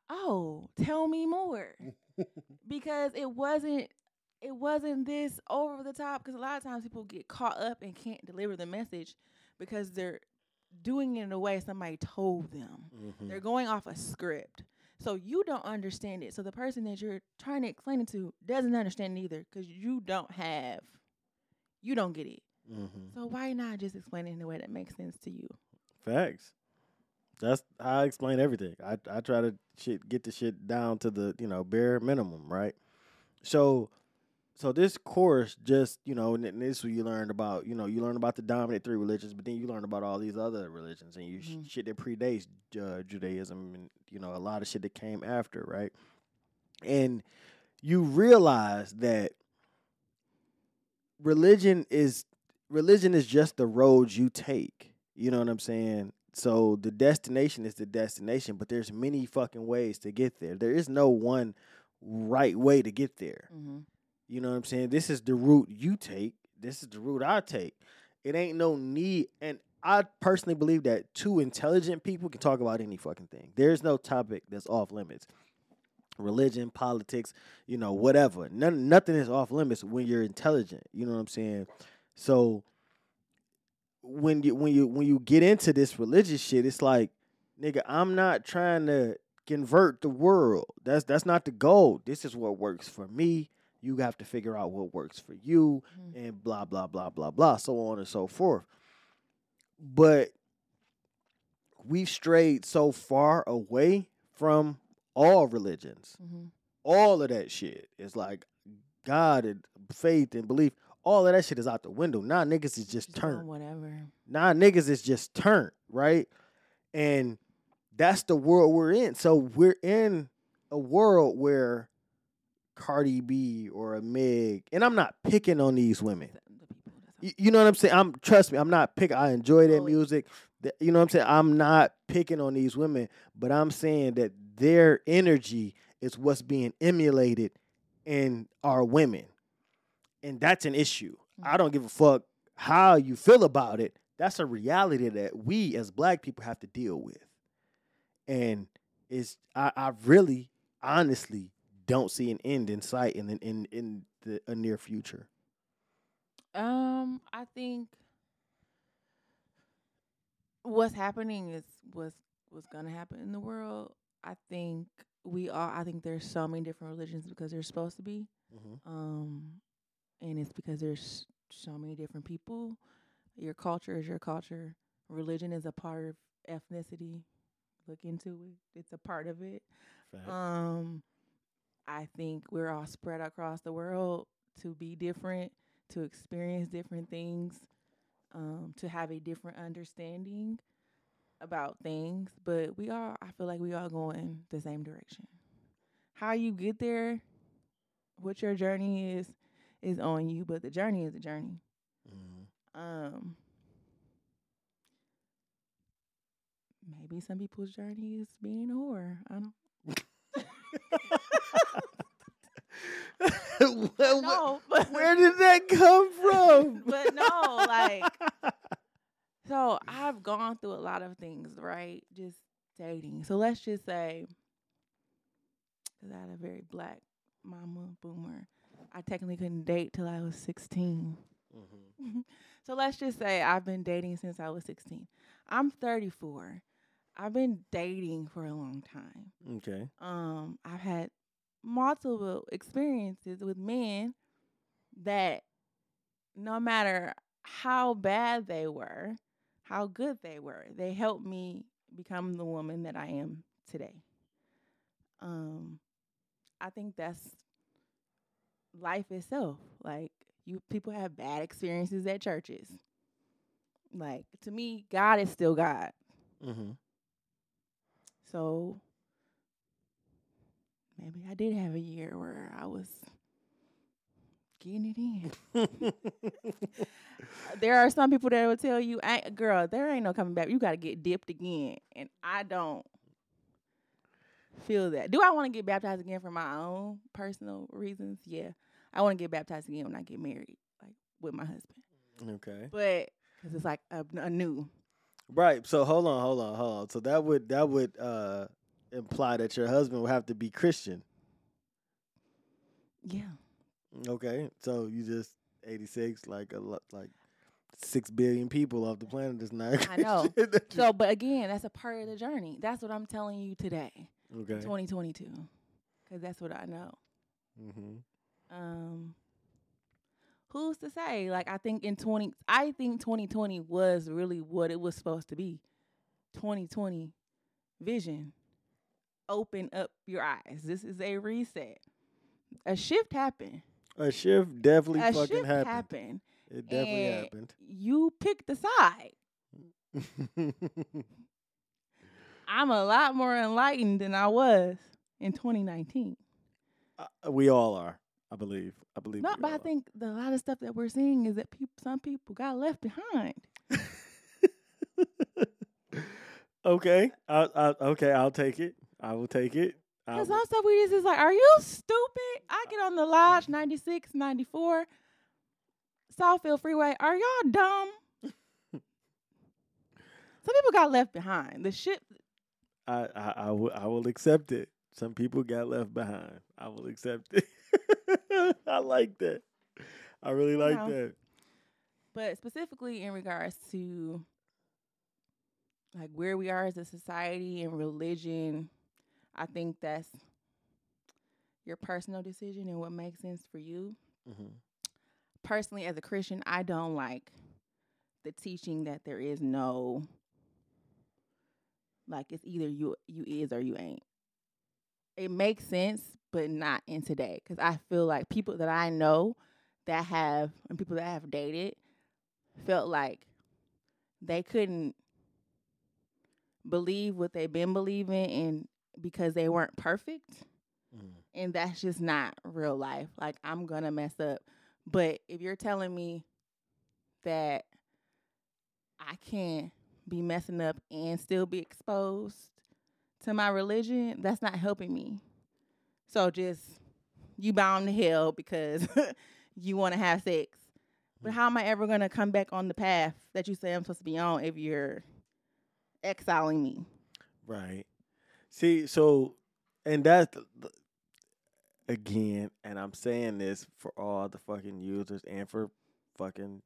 C: oh, tell me more, because it wasn't. It wasn't this over the top because a lot of times people get caught up and can't deliver the message because they're doing it in a way somebody told them.
B: Mhm.
C: They're going off a script. So you don't understand it. So the person that you're trying to explain it to doesn't understand it either because you don't have, you don't get it.
B: Mhm.
C: So why not just explain it in a way that makes sense to you?
B: Facts. That's how I explain everything. I I try to shit get the shit down to the you know bare minimum, right? So, so this course just you know, and this is what you learned about. You know, you learn about the dominant three religions, but then you learn about all these other religions, and you
C: Mhm.
B: shit that predates uh, Judaism, and you know a lot of shit that came after, right? And you realize that religion is religion is just the road you take. You know what I'm saying? So the destination is the destination, but there's many fucking ways to get there. There is no one right way to get there.
C: Mm-hmm.
B: You know what I'm saying? This is the route you take. This is the route I take. It ain't no need. And I personally believe that two intelligent people can talk about any fucking thing. There's no topic that's off limits. Religion, politics, you know, whatever. None, nothing is off limits when you're intelligent. You know what I'm saying? So when you when you when you get into this religious shit, it's like, nigga, I'm not trying to convert the world. That's that's not the goal. This is what works for me. You have to figure out what works for you,
C: Mhm.
B: and blah blah blah blah blah, so on and so forth. But we've strayed so far away from all religions
C: Mm-hmm.
B: all of that shit is like God and faith and belief. All of that shit is out the window. Now niggas is just
C: Just
B: turned.
C: whatever.
B: Now niggas is just turned, right? And that's the world we're in. So we're in a world where Cardi B or a Meg, and I'm not picking on these women.
C: The, the people. That's all.
B: You, you know what I'm saying? I'm trust me, I'm not picking. I enjoy their
C: Fully.
B: music. You know what I'm saying? I'm not picking on these women, but I'm saying that their energy is what's being emulated in our women. And that's an issue. I don't give a fuck how you feel about it. That's a reality that we as black people have to deal with. And it's I, I really honestly don't see an end in sight in the, in in the a near future.
C: Um, I think what's happening is what's what's gonna happen in the world. I think we all. I think there's so many different religions because there's supposed to be. Um, and it's because there's so many different people. Your culture is your culture. Religion is a part of ethnicity. Look into it. It's a part of it. Um, I think we're all spread across the world to be different, to experience different things, um, to have a different understanding about things. But we all, I feel like we all going the same direction. How you get there, what your journey is, is on you. But the journey is a journey.
B: Mhm.
C: Um, maybe some people's journey is being a whore. I don't
B: Well,
C: know.
B: Where did that come from?
C: but no, like so I've gone through a lot of things, right? Just dating. So let's just say because I had a very black mama boomer. I technically couldn't date till I was 16.
B: Mhm.
C: so let's just say I've been dating since I was 16. I'm 34. I've been dating for a long time.
B: Okay.
C: Um, I've had multiple experiences with men that no matter how bad they were, how good they were, they helped me become the woman that I am today. Um, I think that's life itself. Like you people have bad experiences at churches. Like to me, God is still God.
B: Mm-hmm.
C: So maybe I did have a year where I was getting it in. there are some people that will tell you, "I- "Girl, there ain't no coming back. You got to get dipped again," and I don't feel that. Do I want to get baptized again for my own personal reasons? Yeah, I want to get baptized again when I get married, like with my husband.
B: okay.
C: But because it's like a, a new.
B: Right. So hold on, hold on, hold on. So that would that would uh imply that your husband would have to be Christian.
C: Yeah.
B: Okay. So you just 86 like a lot like 6 billion people off the planet is not
C: I know.
B: Christian. That you-
C: So, but again, that's a part of the journey. That's what I'm telling you today.
B: okay.
C: 2022 because that's what I know.
B: Mm-hmm.
C: Um, who's to say? Like I think in 20, I think 2020 was really what it was supposed to be. 2020 vision. Open up your eyes. This is a reset. A shift happened.
B: A shift definitely
C: a
B: fucking
C: shift
B: happened.
C: happened.
B: It definitely
C: and
B: happened.
C: You picked the side. I'm a lot more enlightened than I was in 2019.
B: Uh, we all are, I believe. I believe.
C: No,
B: we
C: but I
B: are.
C: think the, a lot of stuff that we're seeing is that people, some people got left behind.
B: Okay. I, I, okay, I'll take it. I will take it.
C: Because some stuff we just is like, are you stupid? I get on the Lodge 96, 94, Southfield Freeway. Are y'all dumb? some people got left behind. The shit.
B: I, I, I will accept it. Some people got left behind. I will accept it. I like that. I really like
C: know.
B: that.
C: But specifically in regards to like where we are as a society and religion, I think that's your personal decision and what makes sense for you.
B: hmm
C: Personally, as a Christian, I don't like the teaching that there is no like it's either you you is or you ain't. It makes sense, but not in today because I feel like people that I know that have and people that I have dated felt like they couldn't believe what they've been believing and because they weren't perfect
B: Mm.
C: and that's just not real life like i'm gonna mess up but if you're telling me that i can't be messing up and still be exposed to my religion that's not helping me. So just you bound to hell because you want to have sex. But how am i ever gonna come back on the path that you say i'm supposed to be on if you're exiling me?
B: Right. See, so and that's again, and I'm saying this for all the fucking users and for fucking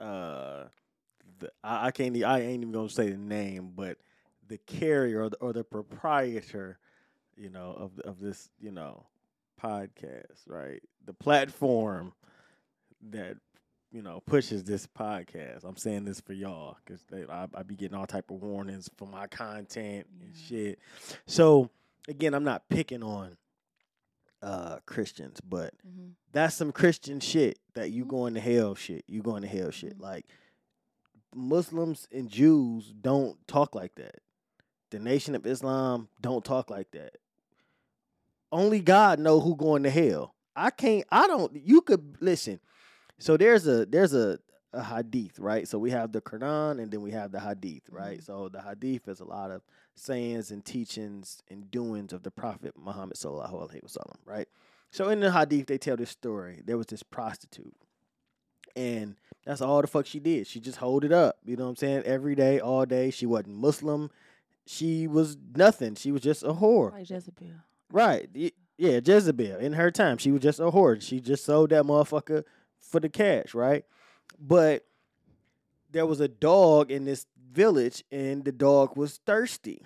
B: uh the I, I can't I ain't even gonna say the name, but the carrier or the, or the proprietor, you know, of of this, you know, podcast, right? The platform that you know pushes this podcast. I'm saying this for y'all because I, I be getting all type of warnings for my content and shit. So again, I'm not picking on uh Christians, but
C: mm-hmm.
B: that's some Christian shit that you
C: Mhm.
B: going to hell shit. You going to hell shit.
C: Mhm.
B: Like Muslims and Jews don't talk like that. The Nation of Islam don't talk like that. Only God know who going to hell. I can't I don't you could listen. So there's a there's a a hadith, right? So we have the Quran and then we have the hadith, right?
C: Mhm.
B: So the hadith is a lot of sayings and teachings and doings of the Prophet Muhammad sallallahu alaihi wasallam, right? So in the hadith, they tell this story. There was this prostitute, and that's all the fuck she did. She just hold it up, you know what I'm saying? Every day, all day. She wasn't Muslim. She was nothing. She was just a whore.
C: Like Jezebel.
B: Right. Yeah, Jezebel. In her time, she was just a whore. She just sold that motherfucker for the cash, right? But there was a dog in this village, and the dog was thirsty.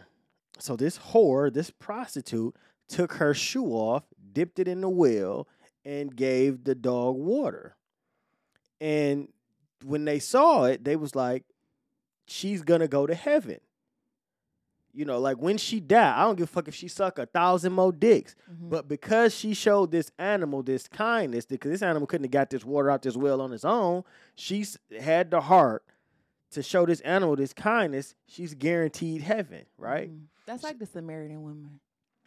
B: So this whore, this prostitute, took her shoe off, dipped it in the well, and gave the dog water. And when they saw it, they was like, she's gonna go to heaven. You know, like when she died, I don't give a fuck if she suck a thousand more dicks.
C: Mhm.
B: But because she showed this animal this kindness, because this animal couldn't have got this water out this well on its own, she had the heart to show this animal this kindness. She's guaranteed heaven, right?
C: Mhm. That's like the Samaritan woman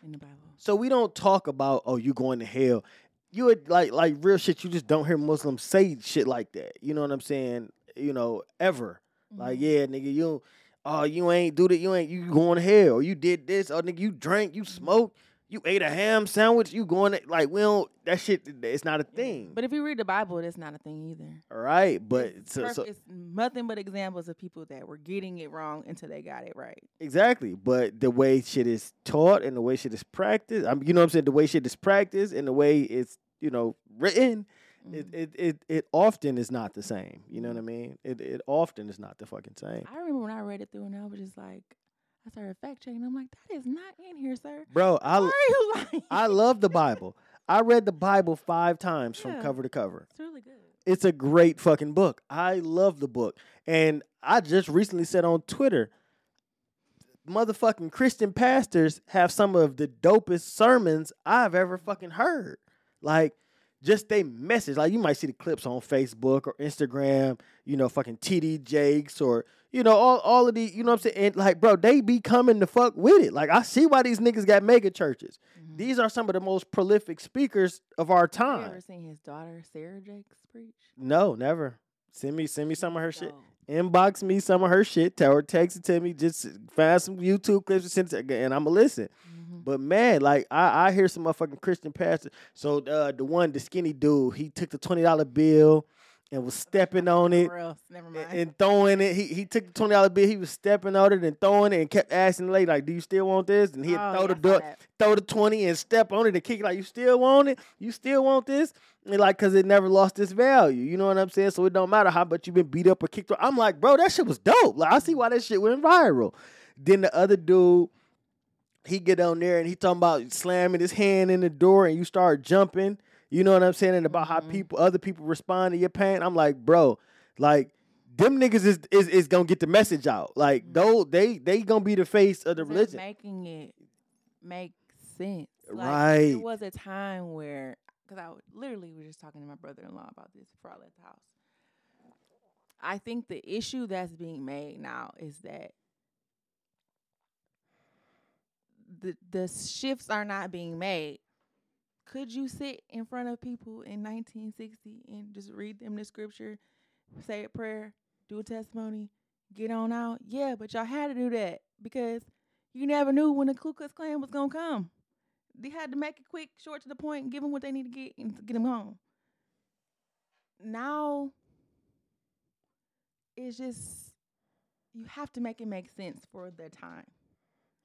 C: in the Bible.
B: So we don't talk about oh you going to hell. You would like like real shit. You just don't hear Muslims say shit like that. You know what I'm saying? You know ever like
C: Mhm.
B: yeah nigga you oh you ain't do that you ain't you going to hell you did this or nigga you drank you smoked you ate a ham sandwich you going to like we don't that shit it's not a thing.
C: But if you read the Bible, it's not a thing either.
B: all right, but
C: it's,
B: so, so
C: it's nothing but examples of people that were getting it wrong until they got it right.
B: Exactly, but the way shit is taught and the way shit is practiced, I mean, you know what I'm saying, the way shit is practiced and the way it's you know written, it,
C: Mhm.
B: it it it often is not the same. You know what I mean? It it often is not the fucking same,
C: I remember when I read it through and I was just like, I started fact checking. I'm like, that is not in here, sir.
B: bro.
C: Why
B: I
C: are you lying?
B: I love the Bible. I read the Bible five times from cover to cover.
C: It's really good.
B: It's a great fucking book. I love the book, and I just recently said on Twitter. Motherfucking Christian pastors have some of the dopest sermons I've ever fucking heard. Like, just they message. Like, you might see the clips on Facebook or Instagram, you know, fucking TD Jakes or, you know, all, all of the, you know what I'm saying? And like, bro, they be coming to fuck with it. Like, I see why these niggas got mega churches.
C: Mhm.
B: These are some of the most prolific speakers of our
C: Have you
B: time.
C: ever seen his daughter Sarah Jakes preach?
B: No, never. Send me, send me some of her shit. Inbox me some of her shit. Tell her, text it to me. Just find some YouTube clips and send it, to- and I'ma listen.
C: Mhm.
B: But man, like I, I hear some motherfucking Christian pastor. So uh, the one, the skinny dude, he took the twenty dollar bill and was stepping on it
C: never
B: and,
C: mind.
B: and throwing it. He he took the twenty dollar bill. He was stepping on it and throwing it and kept asking the lady like, "Do you still want this?" And he'd
C: Oh,
B: throw
C: yeah,
B: the door, throw the twenty and step on it and kick it like, "You still want it? You still want this?" And like, cause it never lost its value. You know what I'm saying? So it don't matter how much you've been beat up or kicked. I'm like, bro, that shit was dope. Like I see why that shit went viral. Then the other dude he get on there and he talking about slamming his hand in the door and you start jumping. You know what I'm saying? And about how
C: Mhm.
B: people, other people respond to your pain. I'm like, bro, like them niggas is is, is gonna get the message out. Like
C: Mhm.
B: though they they gonna be the face of the religion.
C: making it make sense. Like,
B: Right.
C: There was a time where, because I literally was just talking to my brother-in-law about this before I left the house. I think the issue that's being made now is that the the shifts are not being made. Could you sit in front of people in 1960 and just read them the scripture, say a prayer, do a testimony, get on out? Yeah, but y'all had to do that because you never knew when the Ku Klux Klan was gonna come. They had to make it quick, short to the point, and give them what they need to get and get them home. Now, it's just you have to make it make sense for the time.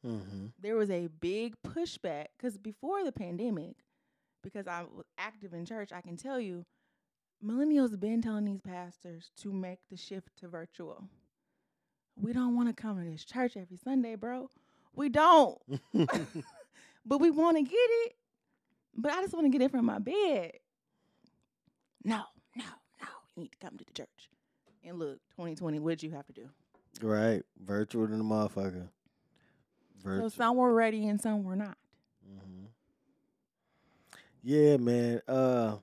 B: Mm-hmm.
C: There was a big pushback because before the pandemic, because I was active in church, I can tell you, millennials have been telling these pastors to make the shift to virtual. We don't want to come to this church every Sunday, bro. We don't. but we want to get it. But I just want to get it from my bed. No, no, no. You need to come to the church. And look, 2020, what did you have to do?
B: right, virtual than the motherfucker. Virtual.
C: So some were ready and some were not.
B: Yeah, man. Uh,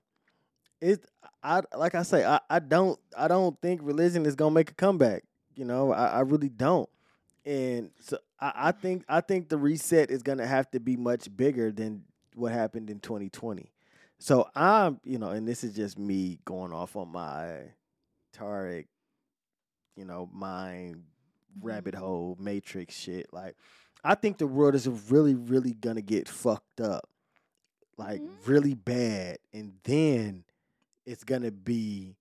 B: it. I like I say. I, I don't. I don't think religion is gonna make a comeback. You know, I, I really don't. And so I, I think I think the reset is gonna have to be much bigger than what happened in 2020. So I'm, you know, and this is just me going off on my Tarek, you know, mind rabbit hole matrix shit. Like, I think the world is really, really gonna get fucked up, like
C: Mhm.
B: really bad, and then it's gonna be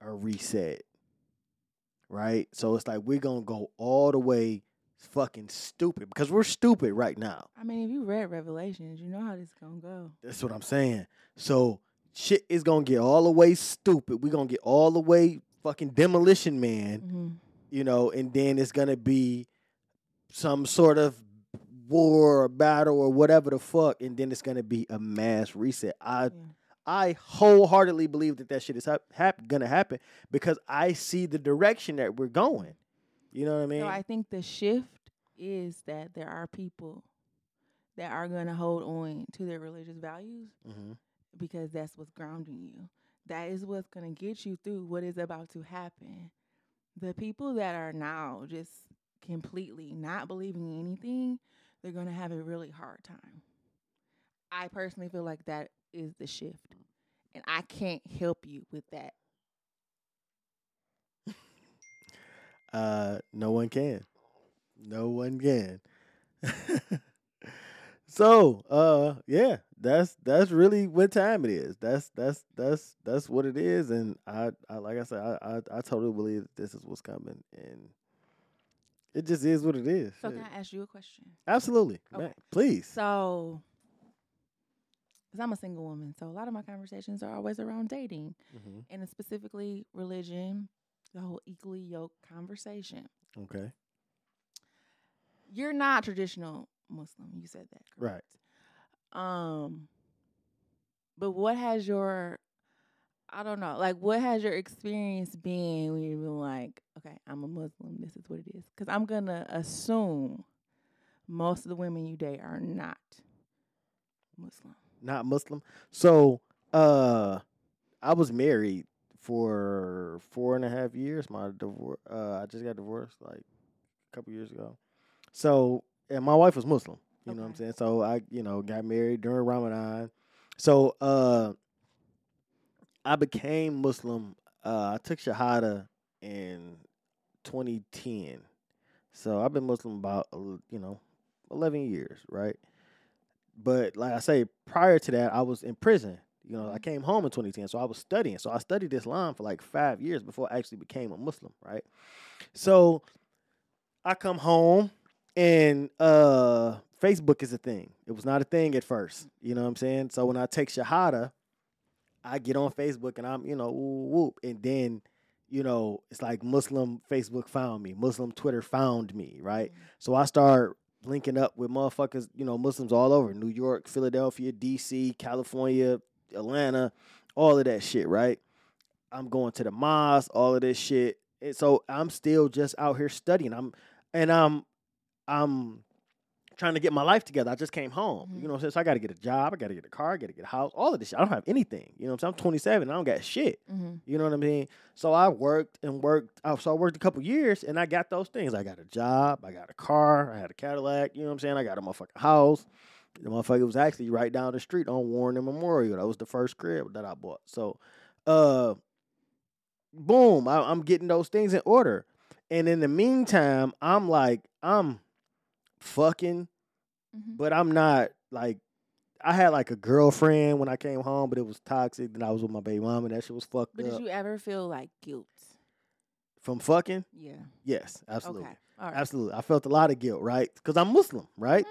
B: a reset, right? So it's like we're gonna go all the way fucking stupid because we're stupid right now.
C: I mean, if you read Revelations, you know how this gonna go.
B: That's what I'm saying. So shit is gonna get all the way stupid. We're gonna get all the way fucking demolition man,
C: hmm
B: you know, and then it's gonna be some sort of war or battle or whatever the fuck, and then it's gonna be a mass reset. I
C: Yeah.
B: I wholeheartedly believe that that shit is hap- hap- gonna happen because I see the direction that we're going. You know what I mean?
C: So I think the shift is that there are people that are gonna hold on to their religious values
B: hmm
C: because that's what's grounding you. That is what's going to get you through what is about to happen. The people that are now just completely not believing anything, they're going to have a really hard time. I personally feel like that is the shift. And I can't help you with that.
B: Uh, no one can. No one can. so, uh, yeah, that's that's really what time it is. That's that's that's that's what it is. And I, I like I said, I, I, I totally believe this is what's coming, and it just is what it is.
C: So
B: Shit.
C: can I ask you a question?
B: Absolutely,
C: Okay.
B: man, please.
C: So, because I'm a single woman, so a lot of my conversations are always around dating.
B: hmm
C: and specifically religion, the whole equally yoked conversation.
B: Okay,
C: You're not traditional Muslim. You said that,
B: Right.
C: Um, but what has your, I don't know, like what has your experience been when you've been like, okay, I'm a Muslim. This is what it is. Because I'm gonna assume most of the women you date are not Muslim.
B: not Muslim. So, uh, I was married for four and a half years. My divorce, uh, I just got divorced like a couple years ago. So, and my wife was Muslim. You know what I'm saying? So I, you know, got married during Ramadan. So, uh, I became Muslim. Uh, I took Shahada in 2010. So I've been Muslim about, you know, 11 years, right? But like I say, prior to that, I was in prison. You know, I
C: Mhm.
B: came home in 2010, so I was studying. So I studied Islam for like five years before I actually became a Muslim, right? So I come home and uh Facebook is a thing. It was not a thing at first. You know what I'm saying? So when I take Shahada, I get on Facebook and I'm, you know, whoop, whoop. And then, you know, it's like Muslim Facebook found me, Muslim Twitter found me, right? Mm-hmm. So I start linking up with motherfuckers, you know, Muslims all over New York, Philadelphia, DC, California, Atlanta, all of that shit, right? I'm going to the mosque, all of this shit. And so I'm still just out here studying. I'm and I'm I'm trying to get my life together. I just came home.
C: Mhm.
B: You know what I'm saying? So I gotta get a job, I gotta get a car, I gotta get a house, all of this shit. I don't have anything. You know what I'm saying? I'm 27, I don't got shit.
C: Mm-hmm.
B: You know what I mean? So I worked and worked. So I worked a couple years and I got those things. I got a job, I got a car, I had a Cadillac. You know what I'm saying? I got a motherfucking house. The motherfucker was actually right down the street on Warren and Memorial. That was the first crib that I bought. So, uh, boom, I, I'm getting those things in order. And in the meantime, I'm like, I'm fucking,
C: Mm-hmm.
B: but I'm not like. I had like a girlfriend when I came home, but it was toxic. Then I was with my baby mom, and that shit was fucked
C: But
B: up.
C: did you ever feel like guilt?
B: From fucking?
C: Yeah.
B: Yes, absolutely.
C: Okay. Right.
B: Absolutely. I felt a lot of guilt, right? Because I'm Muslim, right?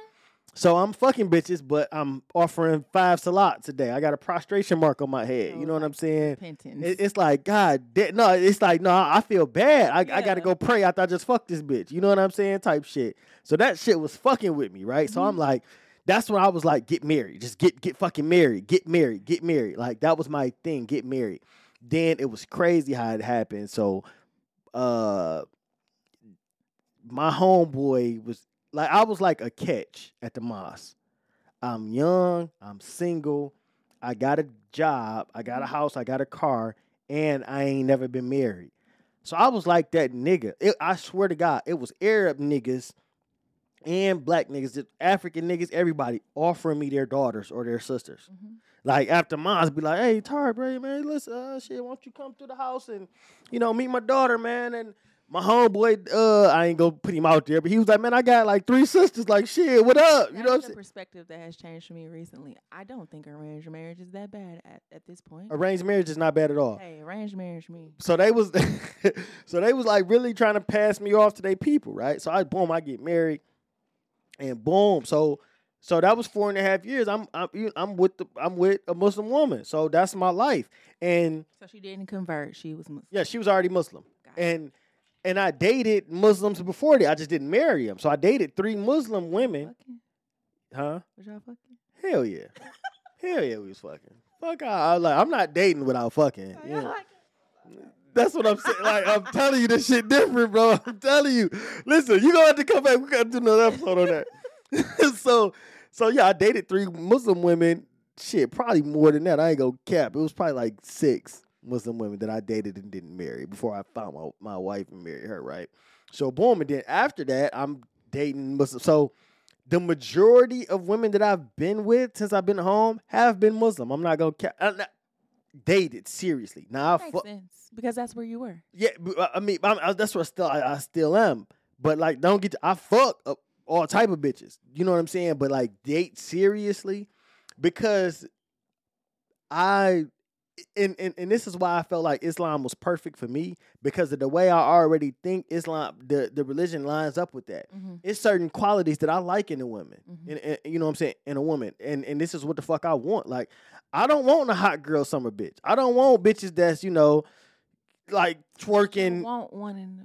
B: So I'm fucking bitches, but I'm offering five salats a day. I got a prostration mark on my head.
C: So
B: you know what I'm saying? It, it's like, God, da- no, it's like, no, I feel bad. I, I got to go pray after I just fucked this bitch. You know what I'm saying? Type shit. So that shit was fucking with me, right? So I'm
C: Mhm.
B: like, that's when I was like, get married. Just get get fucking married. Get married. Get married. Like that was my thing. Get married. Then it was crazy how it happened. So, uh, my homeboy was like, I was like a catch at the mosque. I'm young. I'm single. I got a job. I got a house. I got a car, and I ain't never been married. So I was like that nigga. It, I swear to God, it was Arab niggas and black niggas, African niggas, everybody offering me their daughters or their sisters.
C: Mhm.
B: Like after moms be like, "Hey, Tar, bro, man, listen, uh, shit, why don't you come to the house and you know meet my daughter, man?" And my homeboy, uh, I ain't gonna put him out there, but he was like, "Man, I got like three sisters. Like, shit, what up? You know what I'm
C: That's
B: saying?"
C: perspective that has changed for me recently. I don't think arranged marriage is that bad at, at this point.
B: Arranged marriage is not bad at all.
C: Hey, arranged marriage me.
B: So they was, so they was like really trying to pass me off to their people, right? So I boom, I get married, and boom, so so that was four and a half years. I'm I'm I'm with the I'm with a Muslim woman, so that's my life. And
C: So she didn't convert. She was Muslim.
B: yeah, she was already Muslim,
C: Got it.
B: And I dated Muslims before that. I just didn't marry them. So I dated three Muslim women,
C: Fucking?
B: huh?
C: Was y'all fucking?
B: Hell yeah, hell yeah, we was fucking. Fuck, I, I like I'm not dating without fucking.
C: Oh,
B: you know? That's what I'm saying. Like I'm telling you, this shit different, bro. I'm telling you. Listen, you gonna have to come back. We gotta do another episode on that. so, so yeah, I dated three Muslim women. Shit, probably more than that. I ain't gonna cap. It was probably like six Muslim women that I dated and didn't marry before I found my, my wife and married her. Right. So boom, and then after that, I'm dating Muslim. So the majority of women that I've been with since I've been home have been Muslim. I'm not gonna cap. I'm not- dated seriously. Now I
C: Makes
B: fu-
C: sense because that's where you were.
B: yeah, uh, I mean, I'm, I, that's where I still I, I still am. But like, don't get I fuck up all type of bitches. You know what I'm saying? But like, date seriously because I and, and and this is why I felt like Islam was perfect for me because of the way I already think Islam the the religion lines up with that.
C: Mm-hmm.
B: It's certain qualities that I like in a woman,
C: Mhm.
B: and, and- you know what I'm saying, in a woman, and and this is what the fuck I want. Like, I don't want a hot girl summer bitch. I don't want bitches that's you know, like
C: I
B: twerking.
C: want one in. The,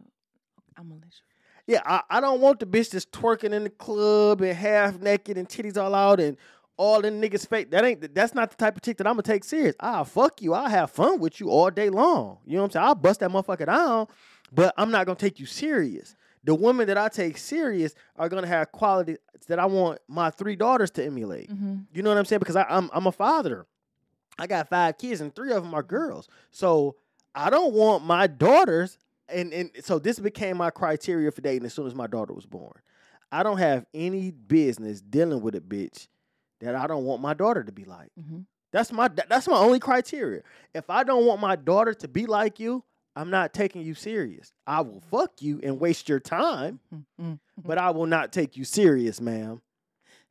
C: I'm gonna let you.
B: Yeah, I, I don't want the bitch that's twerking in the club and half naked and titties all out and all in niggas' face. That ain't that's not the type of chick that I'm gonna take serious. I'll fuck you. I'll have fun with you all day long. You know what I'm saying? I'll bust that motherfucker down, but I'm not gonna take you serious. The women that I take serious are gonna have qualities that I want my three daughters to emulate.
C: Mm-hmm.
B: You know what I'm saying? Because I, I'm I'm a father. I got five kids and three of them are girls. So I don't want my daughters and and so this became my criteria for dating as soon as my daughter was born. I don't have any business dealing with a bitch that I don't want my daughter to be like.
C: Mm-hmm.
B: That's my that's my only criteria. If I don't want my daughter to be like you, I'm not taking you serious. I will fuck you and waste your time,
C: Mm-hmm.
B: but I will not take you serious, ma'am.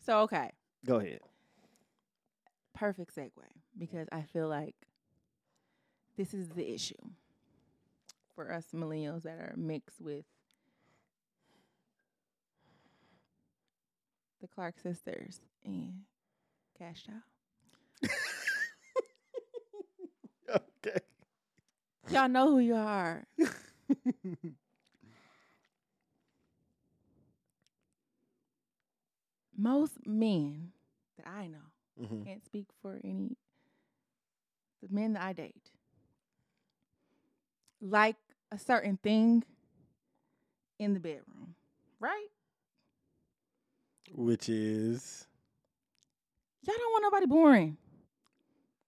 C: So okay,
B: Go ahead.
C: perfect segue because I feel like this is the issue for us millennials that are mixed with the Clark sisters and Cash Child.
B: Okay.
C: Y'all know who you are. Most men that I know
B: Mhm.
C: can't speak for any the men that I date like a certain thing in the bedroom, right?
B: Which is
C: Y'all don't want nobody boring.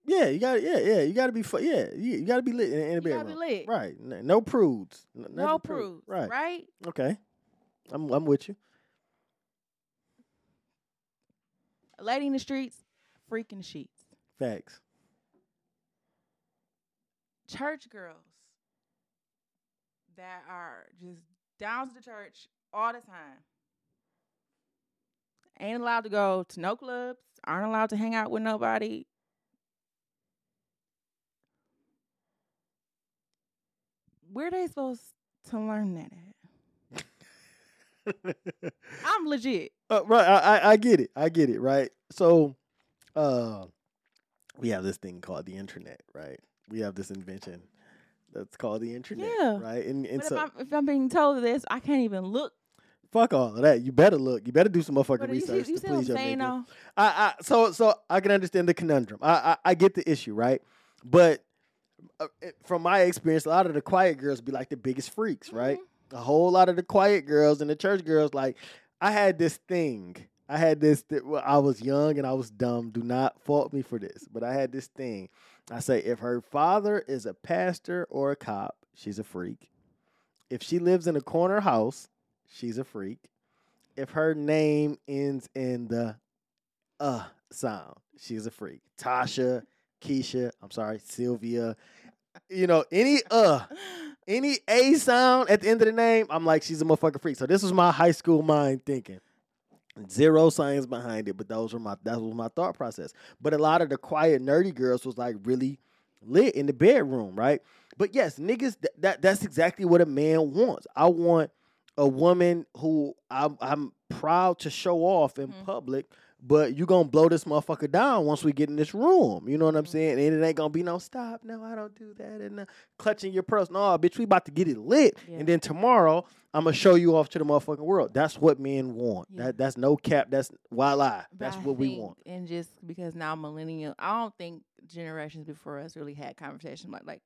B: yeah, you got yeah yeah you got to be fu- yeah you, you got to be lit in, in the
C: You
B: bedroom.
C: gotta be lit.
B: Right. No prudes.
C: No
B: nothing
C: prudes,
B: Right.
C: right?
B: Okay. I'm I'm with you.
C: A lady in the streets, freak in the sheets.
B: Facts.
C: church girls that are just down to the church all the time. Ain't allowed to go to no clubs, aren't allowed to hang out with nobody. Where they supposed to learn that at? I'm legit.
B: Uh, right, I, I I get it. I get it. Right. So, uh, we have this thing called the internet. Right. We have this invention that's called the internet.
C: Yeah.
B: Right. And and
C: But
B: so
C: if I'm if I'm being told this, I can't even look.
B: Fuck all of that. You better look. You better do some motherfucking
C: But you
B: research
C: you
B: to
C: see what I'm
B: please your nigga. I, I so so I can understand the conundrum. I I, I get the issue, right? But uh, from my experience, a lot of the quiet girls be like the biggest freaks, right?
C: Mm-hmm.
B: A whole lot of the quiet girls and the church girls, like I had this thing. I had this. Th- well, I was young and I was dumb. Do not fault me for this, but I had this thing. I say if her father is a pastor or a cop, she's a freak. If she lives in a corner house, she's a freak. if her name ends in the uh sound, she's a freak. Tasha, Keisha, I'm sorry, Sylvia. You know, any uh, any A sound at the end of the name, I'm like, she's a motherfucking freak. So this was my high school mind thinking. Zero science behind it, but those were my that was my thought process. But a lot of the quiet nerdy girls was like really lit in the bedroom, right? But yes, niggas, th- that that's exactly what a man wants. I want a woman who I'm, I'm proud to show off in
C: Mhm.
B: public, but you gonna blow this motherfucker down once we get in this room. You know what I'm
C: Mhm.
B: saying? And it ain't gonna be no stop. No, I don't do that. And uh, clutching your purse. No, bitch, we about to get it lit.
C: Yeah.
B: And then tomorrow I'm gonna show you off to the motherfucking world. That's what men want.
C: Yeah.
B: That that's no cap. That's voila.
C: But
B: That's
C: I
B: what we want.
C: And just because now millennial, I don't think generations before us really had conversations like like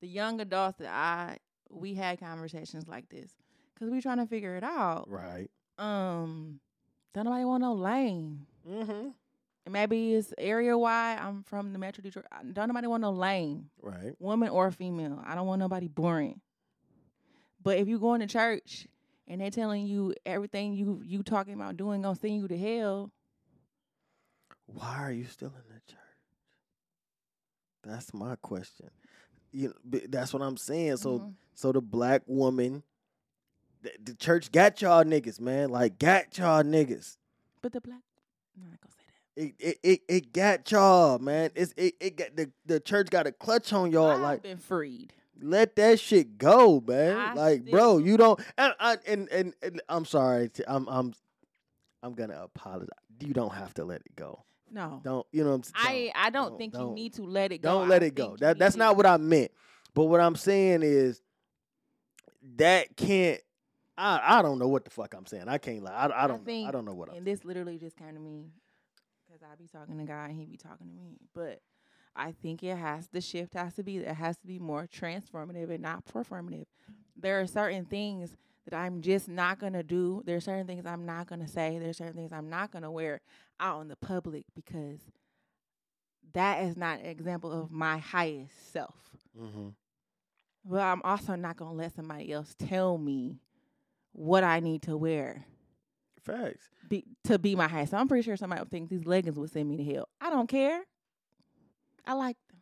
C: the young adults that I we had conversations like this because we trying to figure it out.
B: Right.
C: Um, don't nobody want no lane.
B: Mm-hmm.
C: Maybe it's area wide. I'm from the Metro Detroit. Don't nobody want no lane,
B: Right.
C: woman or female. I don't want nobody boring. But if you going to church and they're telling you everything you you talking about doing gonna send you to hell,
B: Why are you still in the church? That's my question. You know, that's what I'm saying. So
C: mhm.
B: so the black woman, the, the church got y'all niggas, man. Like got y'all niggas.
C: but the black, I'm not gonna say that.
B: It it it, it got y'all, man. It's it, it got the, the church got a clutch on y'all.
C: I've
B: like
C: been freed.
B: let that shit go, man.
C: I
B: like, bro, you don't. And, I- and and and I'm sorry. I'm I'm I'm gonna apologize. You don't have to let it go.
C: No,
B: Don't you know? What I'm saying?
C: I I don't,
B: don't-
C: think
B: don't.
C: you need to let it go.
B: Don't let it go. That that's
C: to-
B: not what I meant. But what I'm saying is that can't. I I don't know what the fuck I'm saying. I can't lie. I, I don't. I
C: think-
B: don't know what I'm.
C: And this literally just came to me because I be talking to God and he be talking to me. But I think it has the shift has to be it has to be more transformative and not performative. There are certain things that I'm just not gonna do. There are certain things I'm not gonna say. There are certain things I'm not gonna wear out in the public because that is not an example of my highest self.
B: Mm-hmm.
C: But I'm also not gonna let somebody else tell me what I need to wear
B: Facts.
C: be, to be my highest. So I'm pretty sure somebody would think these leggings would send me to hell. I don't care. I like them.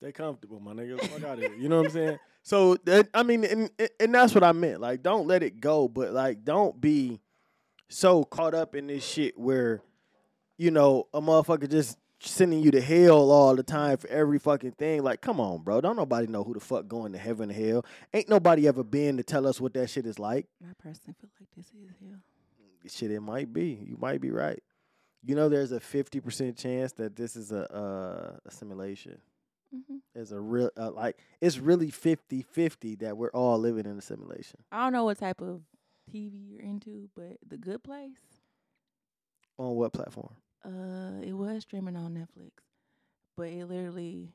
B: They comfortable, my nigga. Fuck out of here. You know what I'm saying? So that, I mean, and and that's what I meant. Like, don't let it go, but like, don't be so caught up in this shit where, you know, a motherfucker just sending you to hell all the time for every fucking thing. Like, come on, bro. Don't nobody know who the fuck going to heaven or hell. Ain't nobody ever been to tell us what that shit is like.
C: I personally feel like this is hell.
B: Shit, it might be. You might be right. You know, there's a fifty percent chance that this is a uh, a simulation.
C: hmm
B: There's a real uh, like it's really 50-50 that we're all living in a simulation.
C: I don't know what type of TV you're into, but The Good Place,
B: On what platform?
C: Uh, it was streaming on Netflix, but it literally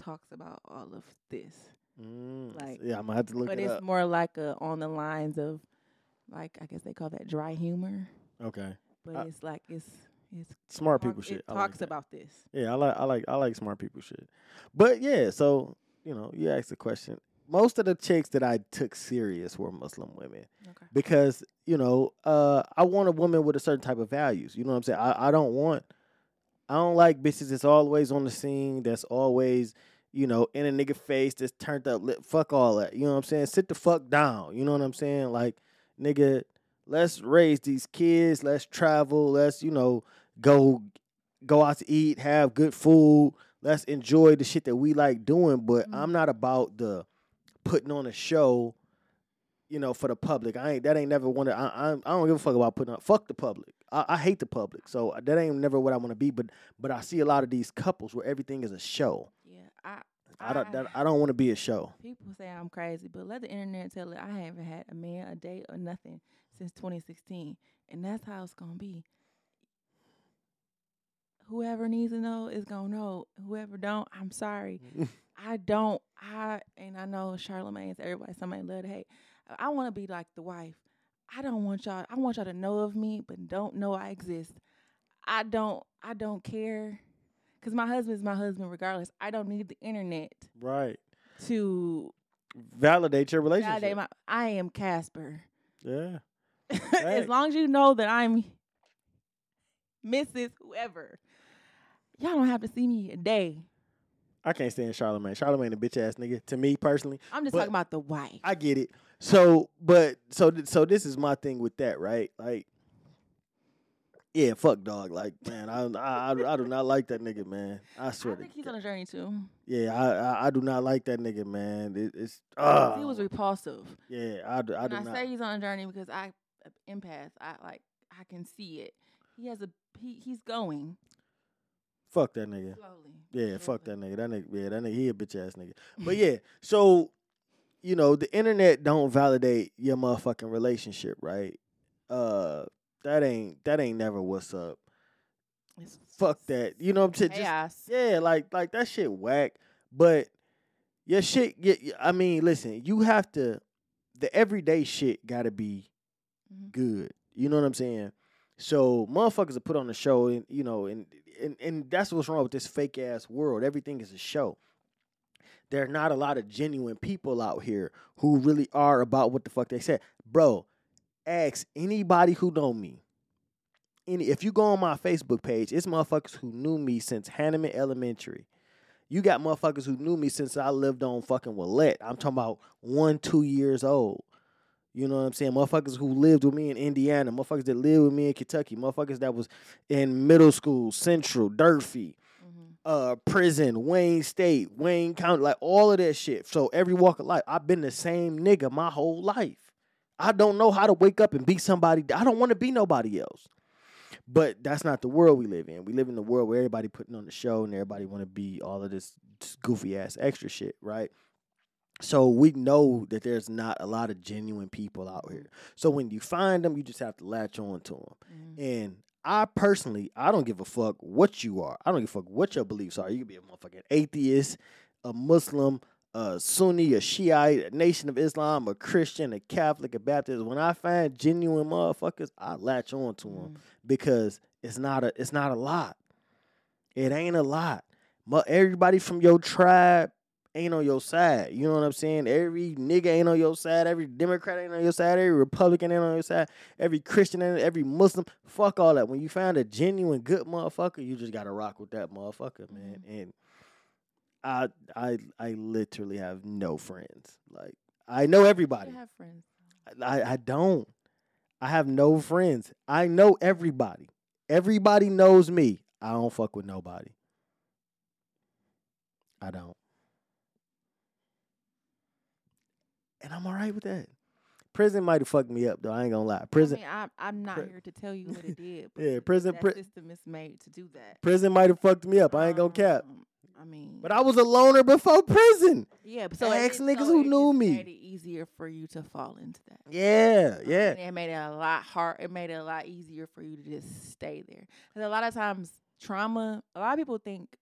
C: talks about all of this.
B: Mm,
C: Like,
B: yeah, I'm gonna have to look
C: but
B: it
C: it's
B: up.
C: more like a on the lines of, like I guess they call that dry humor.
B: Okay,
C: But
B: Uh,
C: it's like it's it's
B: smart
C: talk-
B: people shit.
C: It
B: I like
C: talks
B: that.
C: about this.
B: Yeah, I like I like I like smart people shit. But yeah, so you know, you asked the question. Most of the chicks that I took serious were Muslim women
C: Okay.
B: because you know uh, I want a woman with a certain type of values. You know what I'm saying? I, I don't want I don't like bitches that's always on the scene. That's always you know in a nigga face. That's turned up. Lip. Fuck all that. You know what I'm saying? Sit the fuck down. You know what I'm saying? Like nigga, let's raise these kids. Let's travel. Let's you know go go out to eat, have good food. Let's enjoy the shit that we like doing. But
C: Mhm.
B: I'm not about the putting on a show, you know, for the public. I ain't that ain't never wanted. I I, I don't give a fuck about putting on. Fuck the public. I, I hate the public. So that ain't never what I want to be. But but I see a lot of these couples where everything is a show.
C: Yeah, I
B: I don't that, I don't want to be a show.
C: People say I'm crazy, but let the internet tell it. I haven't had a man, a date, or nothing since 2016, and that's how it's gonna be. Whoever needs to know is gonna know. Whoever don't, I'm sorry. I don't. I and I know Charlamagne's everybody. Somebody love to hate. I want to be like the wife. I don't want y'all. I want y'all to know of me, but don't know I exist. I don't. I don't care, cause my husband's my husband regardless. I don't need the internet
B: right.
C: to
B: Validate your relationship.
C: validate my. I am Casper.
B: yeah.
C: as long as you know that I'm Mrs. Whoever, y'all don't have to see me a day.
B: I can't stand Charlamagne. Charlamagne a bitch ass nigga. To me personally,
C: I'm just
B: But-
C: talking about the wife.
B: I get it. So, but so th- so this is my thing with that, right? Like, yeah, fuck dog. Like, man, I I, I, I do not like that nigga, man. I swear.
C: I
B: think
C: he's
B: God.
C: on a journey too.
B: Yeah, I, I I do not like that nigga, man. It, it's uh,
C: he was repulsive.
B: yeah, I do, I
C: and
B: do
C: I
B: not.
C: say he's on a journey because I empath. I like I can see it. He has a he, he's going
B: fuck that nigga.
C: slowly.
B: Yeah, fuck that nigga. That nigga, yeah, that nigga, he a bitch ass nigga. But yeah, so you know, the internet don't validate your motherfucking relationship, right? Uh, that ain't that ain't never what's up.
C: It's
B: Fuck that. You know what I'm saying? Just-
C: chaos.
B: yeah, like like that shit whack. But your shit, yeah, I mean, listen, you have to. The everyday shit got to be
C: Mhm.
B: good. You know what I'm saying? So motherfuckers are put on the show, and you know, and and and that's what's wrong with this fake ass world. Everything is a show. There are not a lot of genuine people out here who really are about what the fuck they said, bro. Ask anybody who know me. Any, if you go on my Facebook page, it's motherfuckers who knew me since Hanneman Elementary. You got motherfuckers who knew me since I lived on fucking Willette. I'm talking about one, two years old. You know what I'm saying? Motherfuckers who lived with me in Indiana, motherfuckers that lived with me in Kentucky, motherfuckers that was in middle school, Central, Durfee,
C: Mhm.
B: uh, prison, Wayne State, Wayne County, like all of that shit. So every walk of life, I've been the same nigga my whole life. I don't know how to wake up and be somebody. I don't want to be nobody else. But that's not the world we live in. We live in the world where everybody putting on the show and everybody want to be all of this goofy ass extra shit, right? So we know that there's not a lot of genuine people out here. So when you find them, you just have to latch on to them.
C: Mhm.
B: And I personally, I don't give a fuck what you are. I don't give a fuck what your beliefs are. You can be a motherfucking atheist, a Muslim, a Sunni, a Shiite, a Nation of Islam, a Christian, a Catholic, a Baptist. When I find genuine motherfuckers, I latch on to them
C: Mhm.
B: because it's not a it's not a lot. It ain't a lot. But Everybody from your tribe ain't on your side. You know what I'm saying? Every nigga ain't on your side. Every Democrat ain't on your side. Every Republican ain't on your side. Every Christian and every Muslim. Fuck all that. When you find a genuine good motherfucker, you just gotta rock with that motherfucker, man. Mm-hmm. And I I I literally have no friends. Like I know everybody.
C: have friends.
B: I, I don't. I have no friends. I know everybody. Everybody knows me. I don't fuck with nobody. I don't. And I'm all right with that. Prison might have fucked me up though. I ain't gonna lie. Prison
C: I mean, I'm, I'm not
B: pri-
C: here to tell you what it did. But
B: Yeah, prison-
C: That
B: pri-
C: system is made to do that.
B: prison might have fucked me up. I ain't gonna cap.
C: Um, I mean,
B: But I was a loner before prison.
C: yeah, but so
B: ask niggas
C: so
B: who knew me.
C: Made it easier for you to fall into that.
B: Yeah,
C: Um,
B: yeah.
C: and it made it a lot hard. It made it a lot easier for you to just stay there. 'Cause a lot of times, trauma. A lot of people think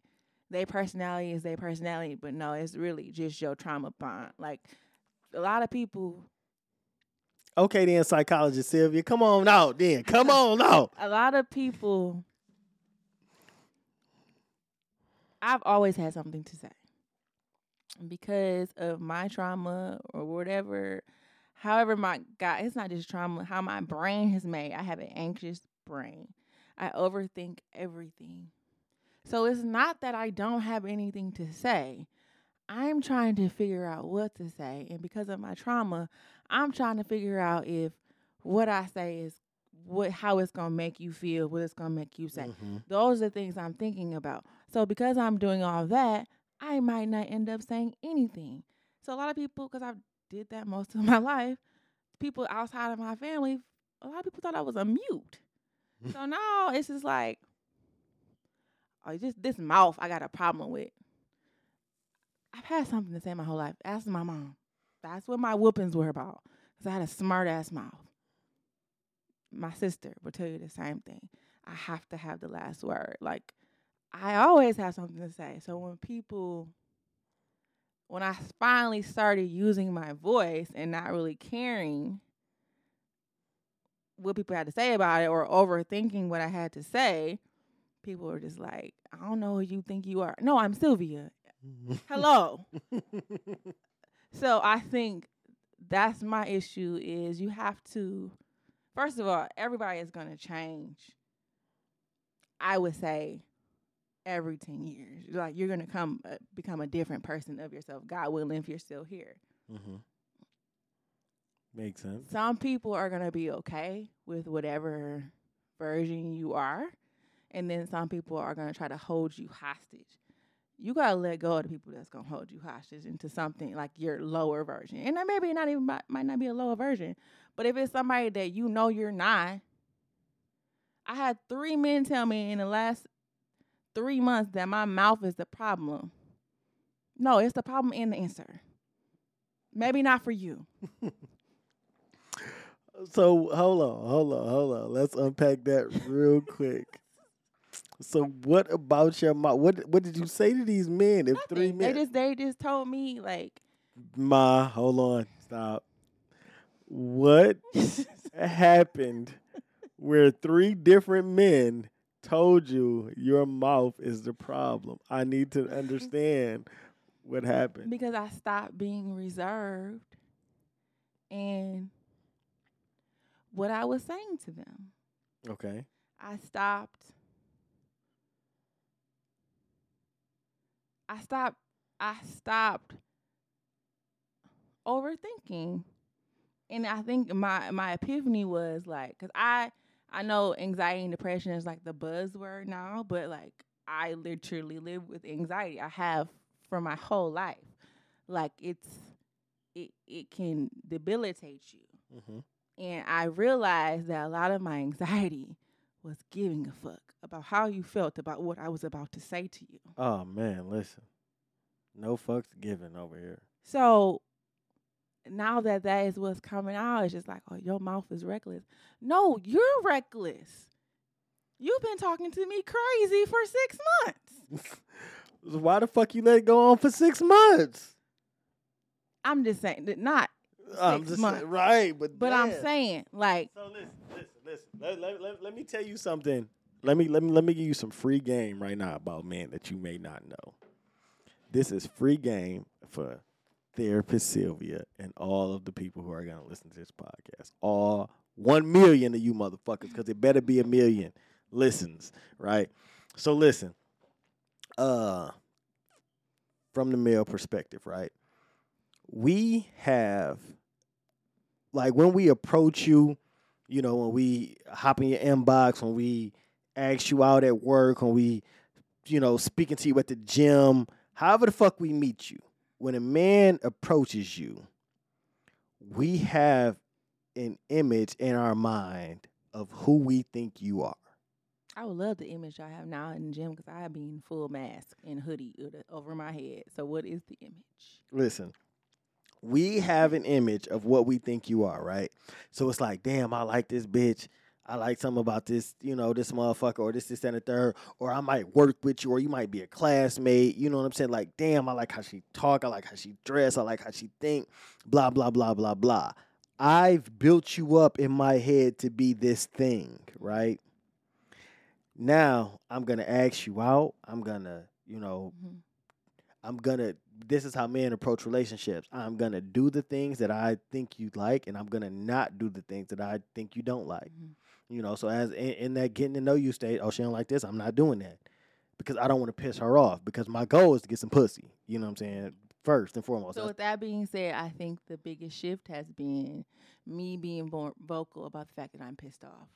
C: their personality is their personality, but no, it's really just your trauma bond. Like a lot of people,
B: Okay then, psychologist Sylvia. Come on out then. Come on out.
C: a lot of people. I've always had something to say because of my trauma or whatever. However, my God, it's not just trauma. How my brain has made. I have an anxious brain. I overthink everything. So it's not that I don't have anything to say. I'm trying to figure out what to say, and because of my trauma, I'm trying to figure out if what I say is what how it's gonna make you feel, what it's gonna make you say.
B: Mhm.
C: Those are the things I'm thinking about. So because I'm doing all that, I might not end up saying anything. So a lot of people, because I did that most of my life, people outside of my family, a lot of people thought I was a mute. so now it's just like, oh, just this mouth I got a problem with. I've had something to say my whole life. Ask my mom. That's what my whoopings were about. Because I had a smart ass mouth. My sister will tell you the same thing. I have to have the last word. Like, I always have something to say. So when people, when I finally started using my voice and not really caring what people had to say about it or overthinking what I had to say, people were just like, I don't know who you think you are. No, I'm Sylvia. Hello. so I think that's my issue is you have to first of all, everybody is gonna change. I would say every 10 years. Like you're going to come uh, become a different person of yourself, God willing, if you're still here.
B: Mm-hmm. Makes sense.
C: Some people are going to be okay with whatever version you are, and then some people are going to try to hold you hostage. You got to let go of the people that's to hold you hostage into something like your lower version. And that maybe not even might, might not be a lower version, but if it's somebody that you know you're not, I had three men tell me in the last three months that my mouth is the problem. No, it's the problem and the answer. Maybe not for you.
B: so hold on, hold on, hold on. Let's unpack that real quick. So what about your mouth? What what did you say to these men? If
C: Nothing.
B: three men,
C: They just they just told me like
B: ma, hold on, stop. What happened where three different men told you your mouth is the problem? I need to understand what happened.
C: because I stopped being reserved and what I was saying to them.
B: Okay.
C: I stopped I stopped I stopped overthinking. And I think my my epiphany was like cuz I I know anxiety and depression is like the buzzword now, but like I literally live with anxiety. I have for my whole life. Like it's it it can debilitate you.
B: Mm-hmm.
C: And I realized that a lot of my anxiety was giving a fuck about how you felt about what I was about to say to you.
B: Oh man, listen. No fucks given over here.
C: So now that that is what's coming out, it's just like, oh, your mouth is reckless. No, you're reckless. You've been talking to me crazy for six months.
B: Why the fuck you let it go on for six months?
C: I'm just saying that not,
B: I'm
C: Six
B: just
C: months.
B: saying, right, but
C: but I'm saying like,
B: So listen, listen, listen. Let, let, let, let me tell you something. Let me let me let me give you some free game right now about men that you may not know. This is free game for therapist Sylvia and all of the people who are gonna listen to this podcast. All one million of you motherfuckers, because it better be a million listens, right? So listen. Uh from the male perspective, right? We have like when we approach you, you know, when we hop in your inbox, when we ask you out at work, when we, you know, speaking to you at the gym, however the fuck we meet you, when a man approaches you, we have an image in our mind of who we think you are.
C: I would love the image I have now in the gym because I be in full mask and hoodie over my head. So what is the image?
B: Listen, we have an image of what we think you are, right? So it's like, damn, I like this bitch. I like something about this, you know, this motherfucker or this, this, and the third. Or I might work with you, or you might be a classmate. You know what I'm saying? Like, damn, I like how she talk. I like how she dress. I like how she think. Blah blah blah blah blah. I've built you up in my head to be this thing, right? Now I'm gonna ask you out. I'm gonna, you know,
C: Mhm.
B: I'm gonna this is how men approach relationships. I'm gonna do the things that I think you like and I'm gonna not do the things that I think you don't like.
C: Mhm.
B: You know, so as in, in that getting to know you state, oh she don't like this, I'm not doing that. Because I don't want to piss her off because my goal is to get some pussy. You know what I'm saying? First and foremost.
C: So with that being said, I think the biggest shift has been me being more vocal about the fact that I'm pissed off.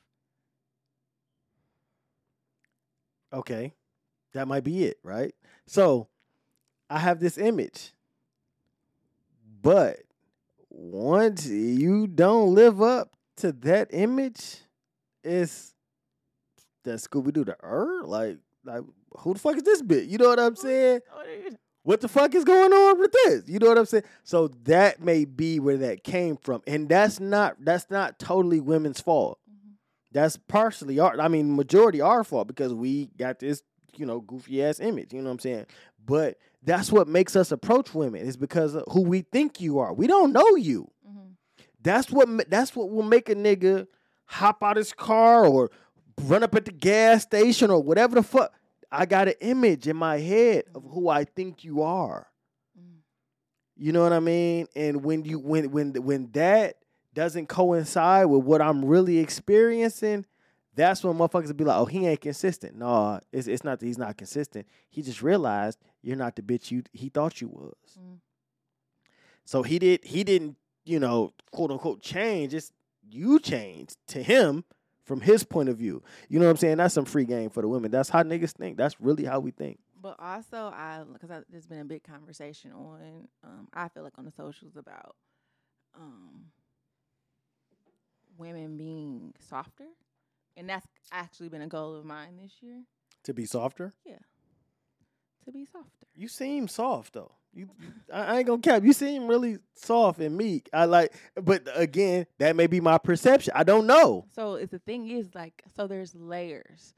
B: Okay. That might be it, right? So I have this image. But once you don't live up to that image, it's that Scooby Doo the er? Like like who the fuck is this bit? You know what I'm saying? What the fuck is going on with this? You know what I'm saying? So that may be where that came from. And that's not that's not totally women's fault
C: Mhm.
B: that's partially our I mean majority our fault because we got this, you know, goofy ass image, you know what I'm saying? But that's what makes us approach women is because of who we think you are. We don't know you.
C: Mhm.
B: That's what that's what will make a nigga hop out his car or run up at the gas station or whatever the fuck. I got an image in my head of who I think you are.
C: Mm.
B: You know what I mean? And when you when when when that doesn't coincide with what I'm really experiencing, that's when motherfuckers will be like, "Oh, he ain't consistent." No, it's it's not that he's not consistent. He just realized you're not the bitch you he thought you was.
C: Mm.
B: So he did he didn't you know quote unquote change. It's you changed to him from his point of view. You know what I'm saying? That's some free game for the women. That's how niggas think. That's really how we think.
C: But also, I because there's been a big conversation on, um, I feel like on the socials about um, women being softer, and that's actually been a goal of mine this year
B: To be softer. Yeah.
C: To be softer.
B: You seem soft though. You, I, ain't gonna cap. You seem really soft and meek. I like, but again, that may be my perception. I don't know.
C: So it's the thing is like, so there's layers.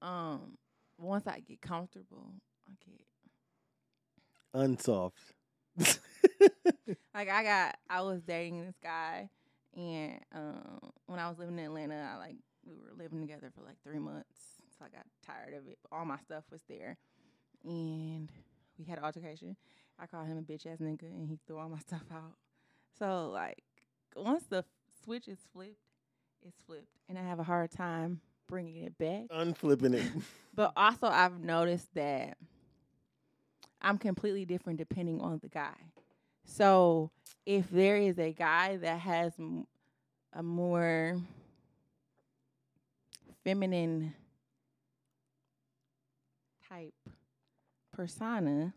C: Um, once I get comfortable, I get
B: Unsoft.
C: like I got I was dating this guy and um when I was living in Atlanta I like we were living together for like three months. So I got tired of it. All my stuff was there. And we had an altercation. I called him a bitch ass nigga and he threw all my stuff out. So like once the switch is flipped, it's flipped. And I have a hard time bringing it back.
B: Unflipping it.
C: But also, I've noticed that I'm completely different depending on the guy. So if there is a guy that has m- a more feminine type persona,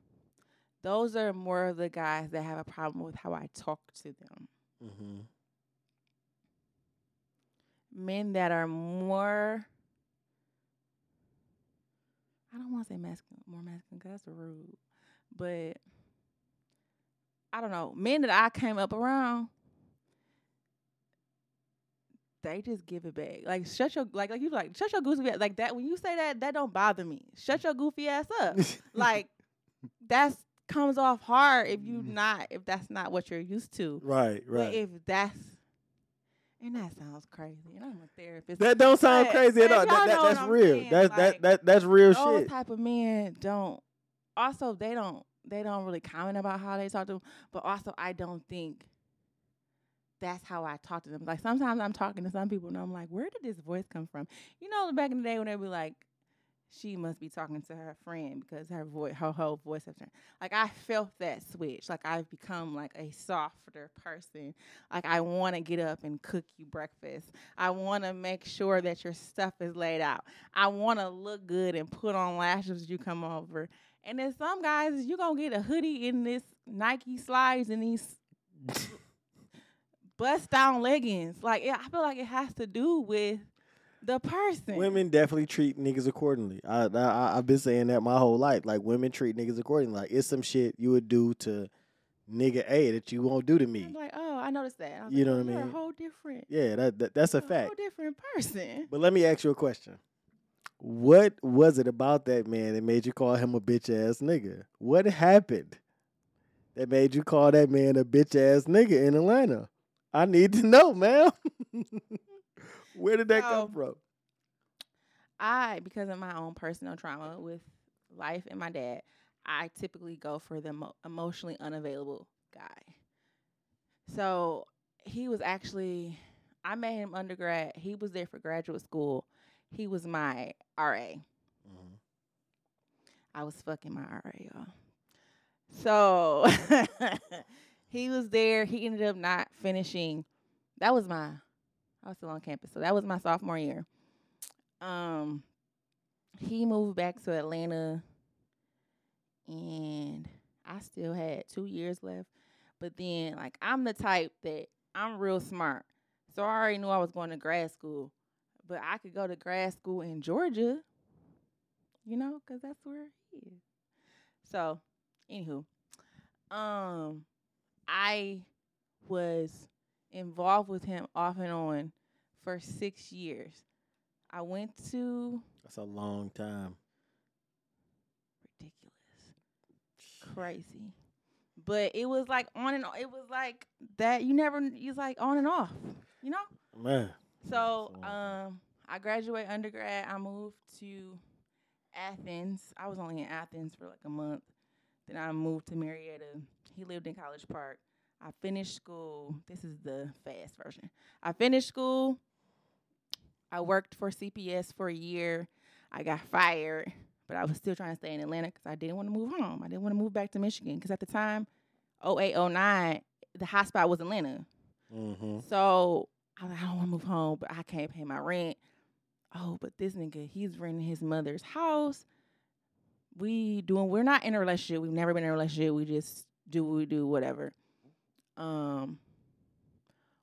C: those are more of the guys that have a problem with how I talk to them.
B: mm-hmm.
C: men that are more I don't want to say masculine, more masculine because that's rude, but I don't know. Men that I came up around, they just give it back. Like shut your like like you like shut your goofy ass like that. When you say that, that don't bother me. Shut your goofy ass up. like that's comes off hard if you
B: Mm.
C: not if that's not what you're used to.
B: right, right.
C: But if that's and that sounds crazy, and I'm a therapist.
B: that don't sound
C: but-
B: crazy at all. That, that, that's real.
C: saying,
B: That's
C: like,
B: that that that's real
C: those
B: shit.
C: type of men don't. Also, they don't. They don't really comment about how they talk to them. But also, I don't think that's how I talk to them. Like sometimes I'm talking to some people and I'm like, where did this voice come from? You know, back in the day when they be like, she must be talking to her friend because her voice, her whole voice has turned. Like I felt that switch. Like I've become like a softer person. Like I want to get up and cook you breakfast. I want to make sure that your stuff is laid out. I want to look good and put on lashes as you come over. And then some guys, you gonna get a hoodie in this Nike slides and these bust down leggings. Like yeah, I feel like it has to do with the person.
B: Women definitely treat niggas accordingly. I, I I've been saying that my whole life. Like women treat niggas accordingly. Like it's some shit you would do to nigga A that you won't do to me.
C: I'm like, oh, I noticed that. I
B: You
C: like,
B: know
C: oh,
B: what I mean?
C: A whole different.
B: Yeah, that, that that's a
C: a
B: fact.
C: whole different person.
B: But let me ask you a question. What was it about that man that made you call him a bitch ass nigga? What happened that made you call that man a bitch ass nigga in Atlanta? I need to know, man. Where did that come from?
C: I, because of my own personal trauma with life and my dad, I typically go for the mo- emotionally unavailable guy. So he was actually, I met him undergrad. He was there for graduate school. He was my RA. Mm-hmm. I was fucking my RA, y'all. So he was there. He ended up not finishing. That was my, I was still on campus. So that was my sophomore year. Um, he moved back to Atlanta, and I still had two years left. But then, like, I'm the type that I'm real smart, so I already knew I was going to grad school. But I could go to grad school in Georgia, you know, because that's where he is. So, anywho, um, I was involved with him off and on for six years. I went to
B: That's a long time.
C: ridiculous, crazy, but it was like on and on. It was like that. You never. It's like on and off. You know.
B: Man.
C: So,
B: So-
C: um, I graduated undergrad. I moved to Athens. I was only in Athens for like a month. Then I moved to Marietta. He lived in College Park. I finished school. This is the fast version. I finished school. I worked for CPS for a year. I got fired, but I was still trying to stay in Atlanta because I didn't want to move home. I didn't want to move back to Michigan because at the time, 08, 09, the hot spot was Atlanta.
B: Mm-hmm.
C: So I was like, I don't want to move home, but I can't pay my rent. Oh, but this nigga, he's renting his mother's house. We doing, we're not in a relationship. We've never been in a relationship. We just do what we do, whatever. Um,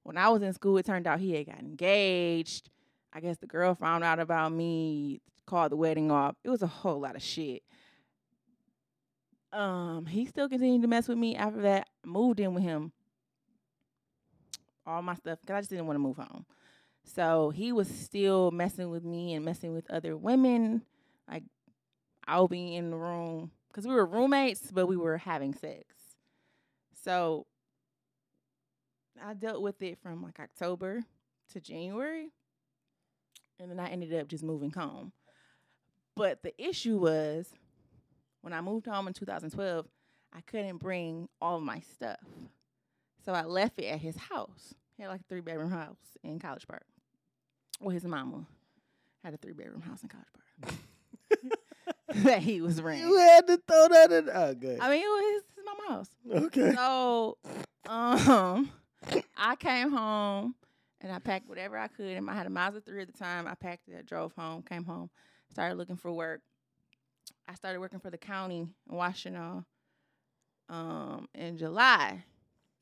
C: when I was in school, it turned out he had got engaged. I guess the girl found out about me, called the wedding off. It was a whole lot of shit. Um, he still continued to mess with me after that. Moved in with him all my stuff because I just didn't want to move home. So he was still messing with me and messing with other women. Like I'll be in the room because we were roommates, but we were having sex. So I dealt with it from like October to January, and then I ended up just moving home. But the issue was when I moved home in 2012, I couldn't bring all my stuff. So I left it at his house. He had like a three bedroom house in College Park. Well, his mama had a three bedroom house in College Park that he was renting.
B: You had to throw that in. Oh, good.
C: I mean, it was his mama house.
B: okay.
C: So, um, I came home and I packed whatever I could. And I had a Mazda 3 at the time. I packed it, I drove home, came home, started looking for work. I started working for the county in Washtenaw um, in July.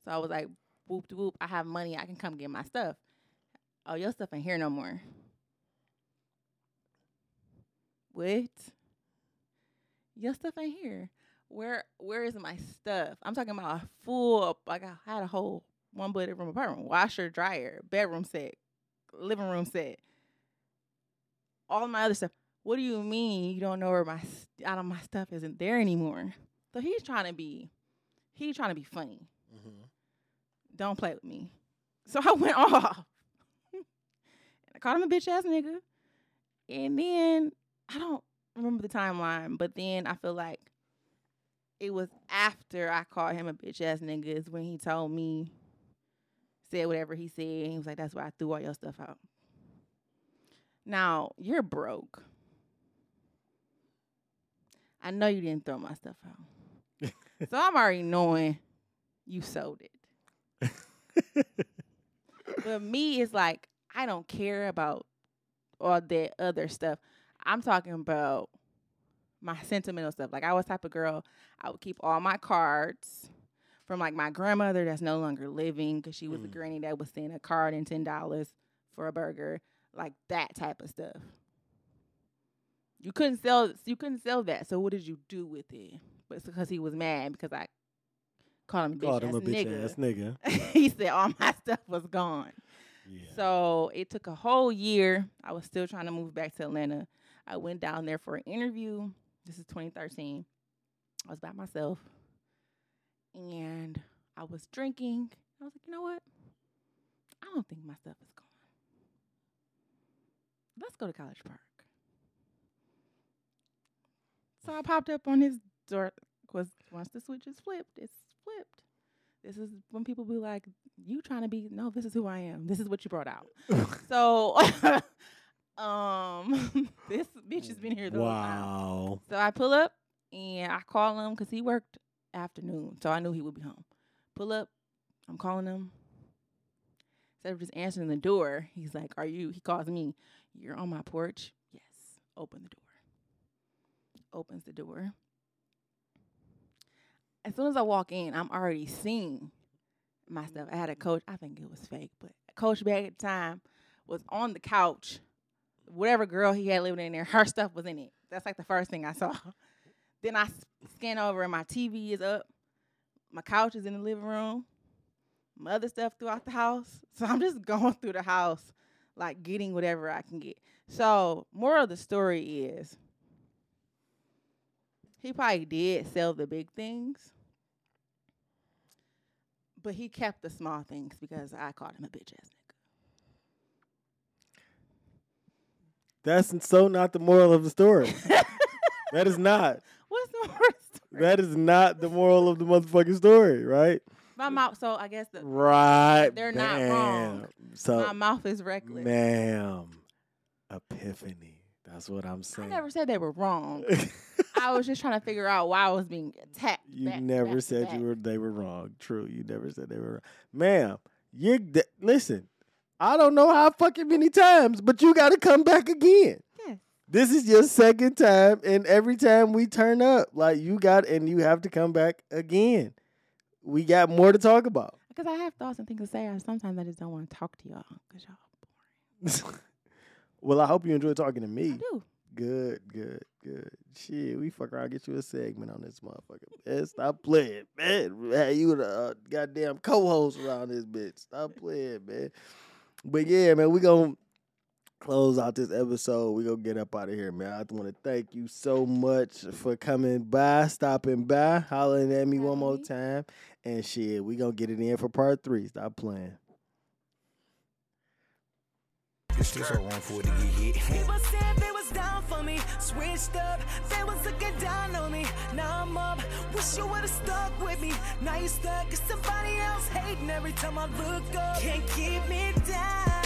C: So I was like, whoop de whoop, I have money, I can come get my stuff. Oh, your stuff ain't here no more. What? Your stuff ain't here. Where where is my stuff? I'm talking about a full like I had a whole one bedroom apartment, washer, dryer, bedroom set, living room set, all my other stuff. What do you mean you don't know where my out of my stuff isn't there anymore? So he's trying to be, he's trying to be funny.
B: Mm-hmm.
C: Don't play with me. So I went off. and I called him a bitch ass nigga. And then I don't remember the timeline, but then I feel like it was after I called him a bitch ass nigga is when he told me, said whatever he said, and he was like, That's why I threw all your stuff out. Now, you're broke. I know you didn't throw my stuff out. so I'm already knowing you sold it. but me is like, I don't care about all that other stuff. I'm talking about my sentimental stuff. Like I was type of girl, I would keep all my cards from like my grandmother that's no longer living because she was a
B: Mm.
C: granny that would send a card and ten dollars for a burger, like that type of stuff. You couldn't sell you couldn't sell that. So what did you do with it? But it's because he was mad because I called him a bitch
B: Called him
C: ass
B: a bitch
C: nigga.
B: ass nigga.
C: he said all my stuff was gone.
B: Yeah.
C: So it took a whole year. I was still trying to move back to Atlanta. I went down there for an interview. This is 2013. I was by myself and I was drinking. I was like, you know what? I don't think my stuff is gone. Let's go to College Park. So I popped up on his door because once the switch is flipped, it's flipped. This is when people be like, "You trying to be? No, this is who I am. This is what you brought out." so, um, this bitch has been here the whole time.
B: wow.
C: So I pull up and I call him because he worked afternoon, so I knew he would be home. Pull up, I'm calling him. Instead of just answering the door, he's like, "Are you?" He calls me. You're on my porch. Yes. Open the door. Opens the door. As soon as I walk in, I'm already seeing my stuff. I had a coach. I think it was fake, but a coach bag at the time was on the couch. Whatever girl he had living in there, her stuff was in it. That's like the first thing I saw. Then I scan over and my TV is up. My couch is in the living room. My other stuff throughout the house. So I'm just going through the house, like getting whatever I can get. So, moral of the story is he probably did sell the big things, but he kept the small things because I called him a bitch ass
B: That's so not the moral of the story. that is not.
C: What's the worst story?
B: That is not the moral of the motherfucking story, right?
C: My mouth. So I guess the
B: Right.
C: They're not wrong.
B: So,
C: my mouth is reckless.
B: ma'am, epiphany. That's what I'm saying.
C: I never said they were wrong. I was just trying to figure out why I was being attacked.
B: you
C: back
B: never
C: back
B: said
C: back.
B: you were. They were wrong. True. You never said they were wrong, ma'am. You th- listen. I don't know how fucking many times, but you got to come back again.
C: Yes.
B: This is your second time, and every time we turn up, like you got, and you have to come back again. We got more to talk about.
C: Because I have thoughts and things to say. and sometimes I just don't want to talk to y'all. Because y'all boring.
B: well, I hope you enjoy talking to me.
C: I do.
B: Good, good, good. Shit, we fuck around, get you a segment on this motherfucker. Man, stop playing, man. Hey, you the uh, goddamn co-host around this bitch. Stop playing, man. But yeah, man, we gonna close out this episode. We gonna get up out of here, man. I want to thank you so much for coming by, stopping by, hollering at me one more time, and shit, we gonna get it in for part three. Stop playing.
D: It's still so wrong for it to get hit.
A: Down for me, switched up. They was looking down on me. Now I'm up. Wish you would've stuck with me. Now you stuck 'cause somebody else hating every time I look up. Can't keep me down.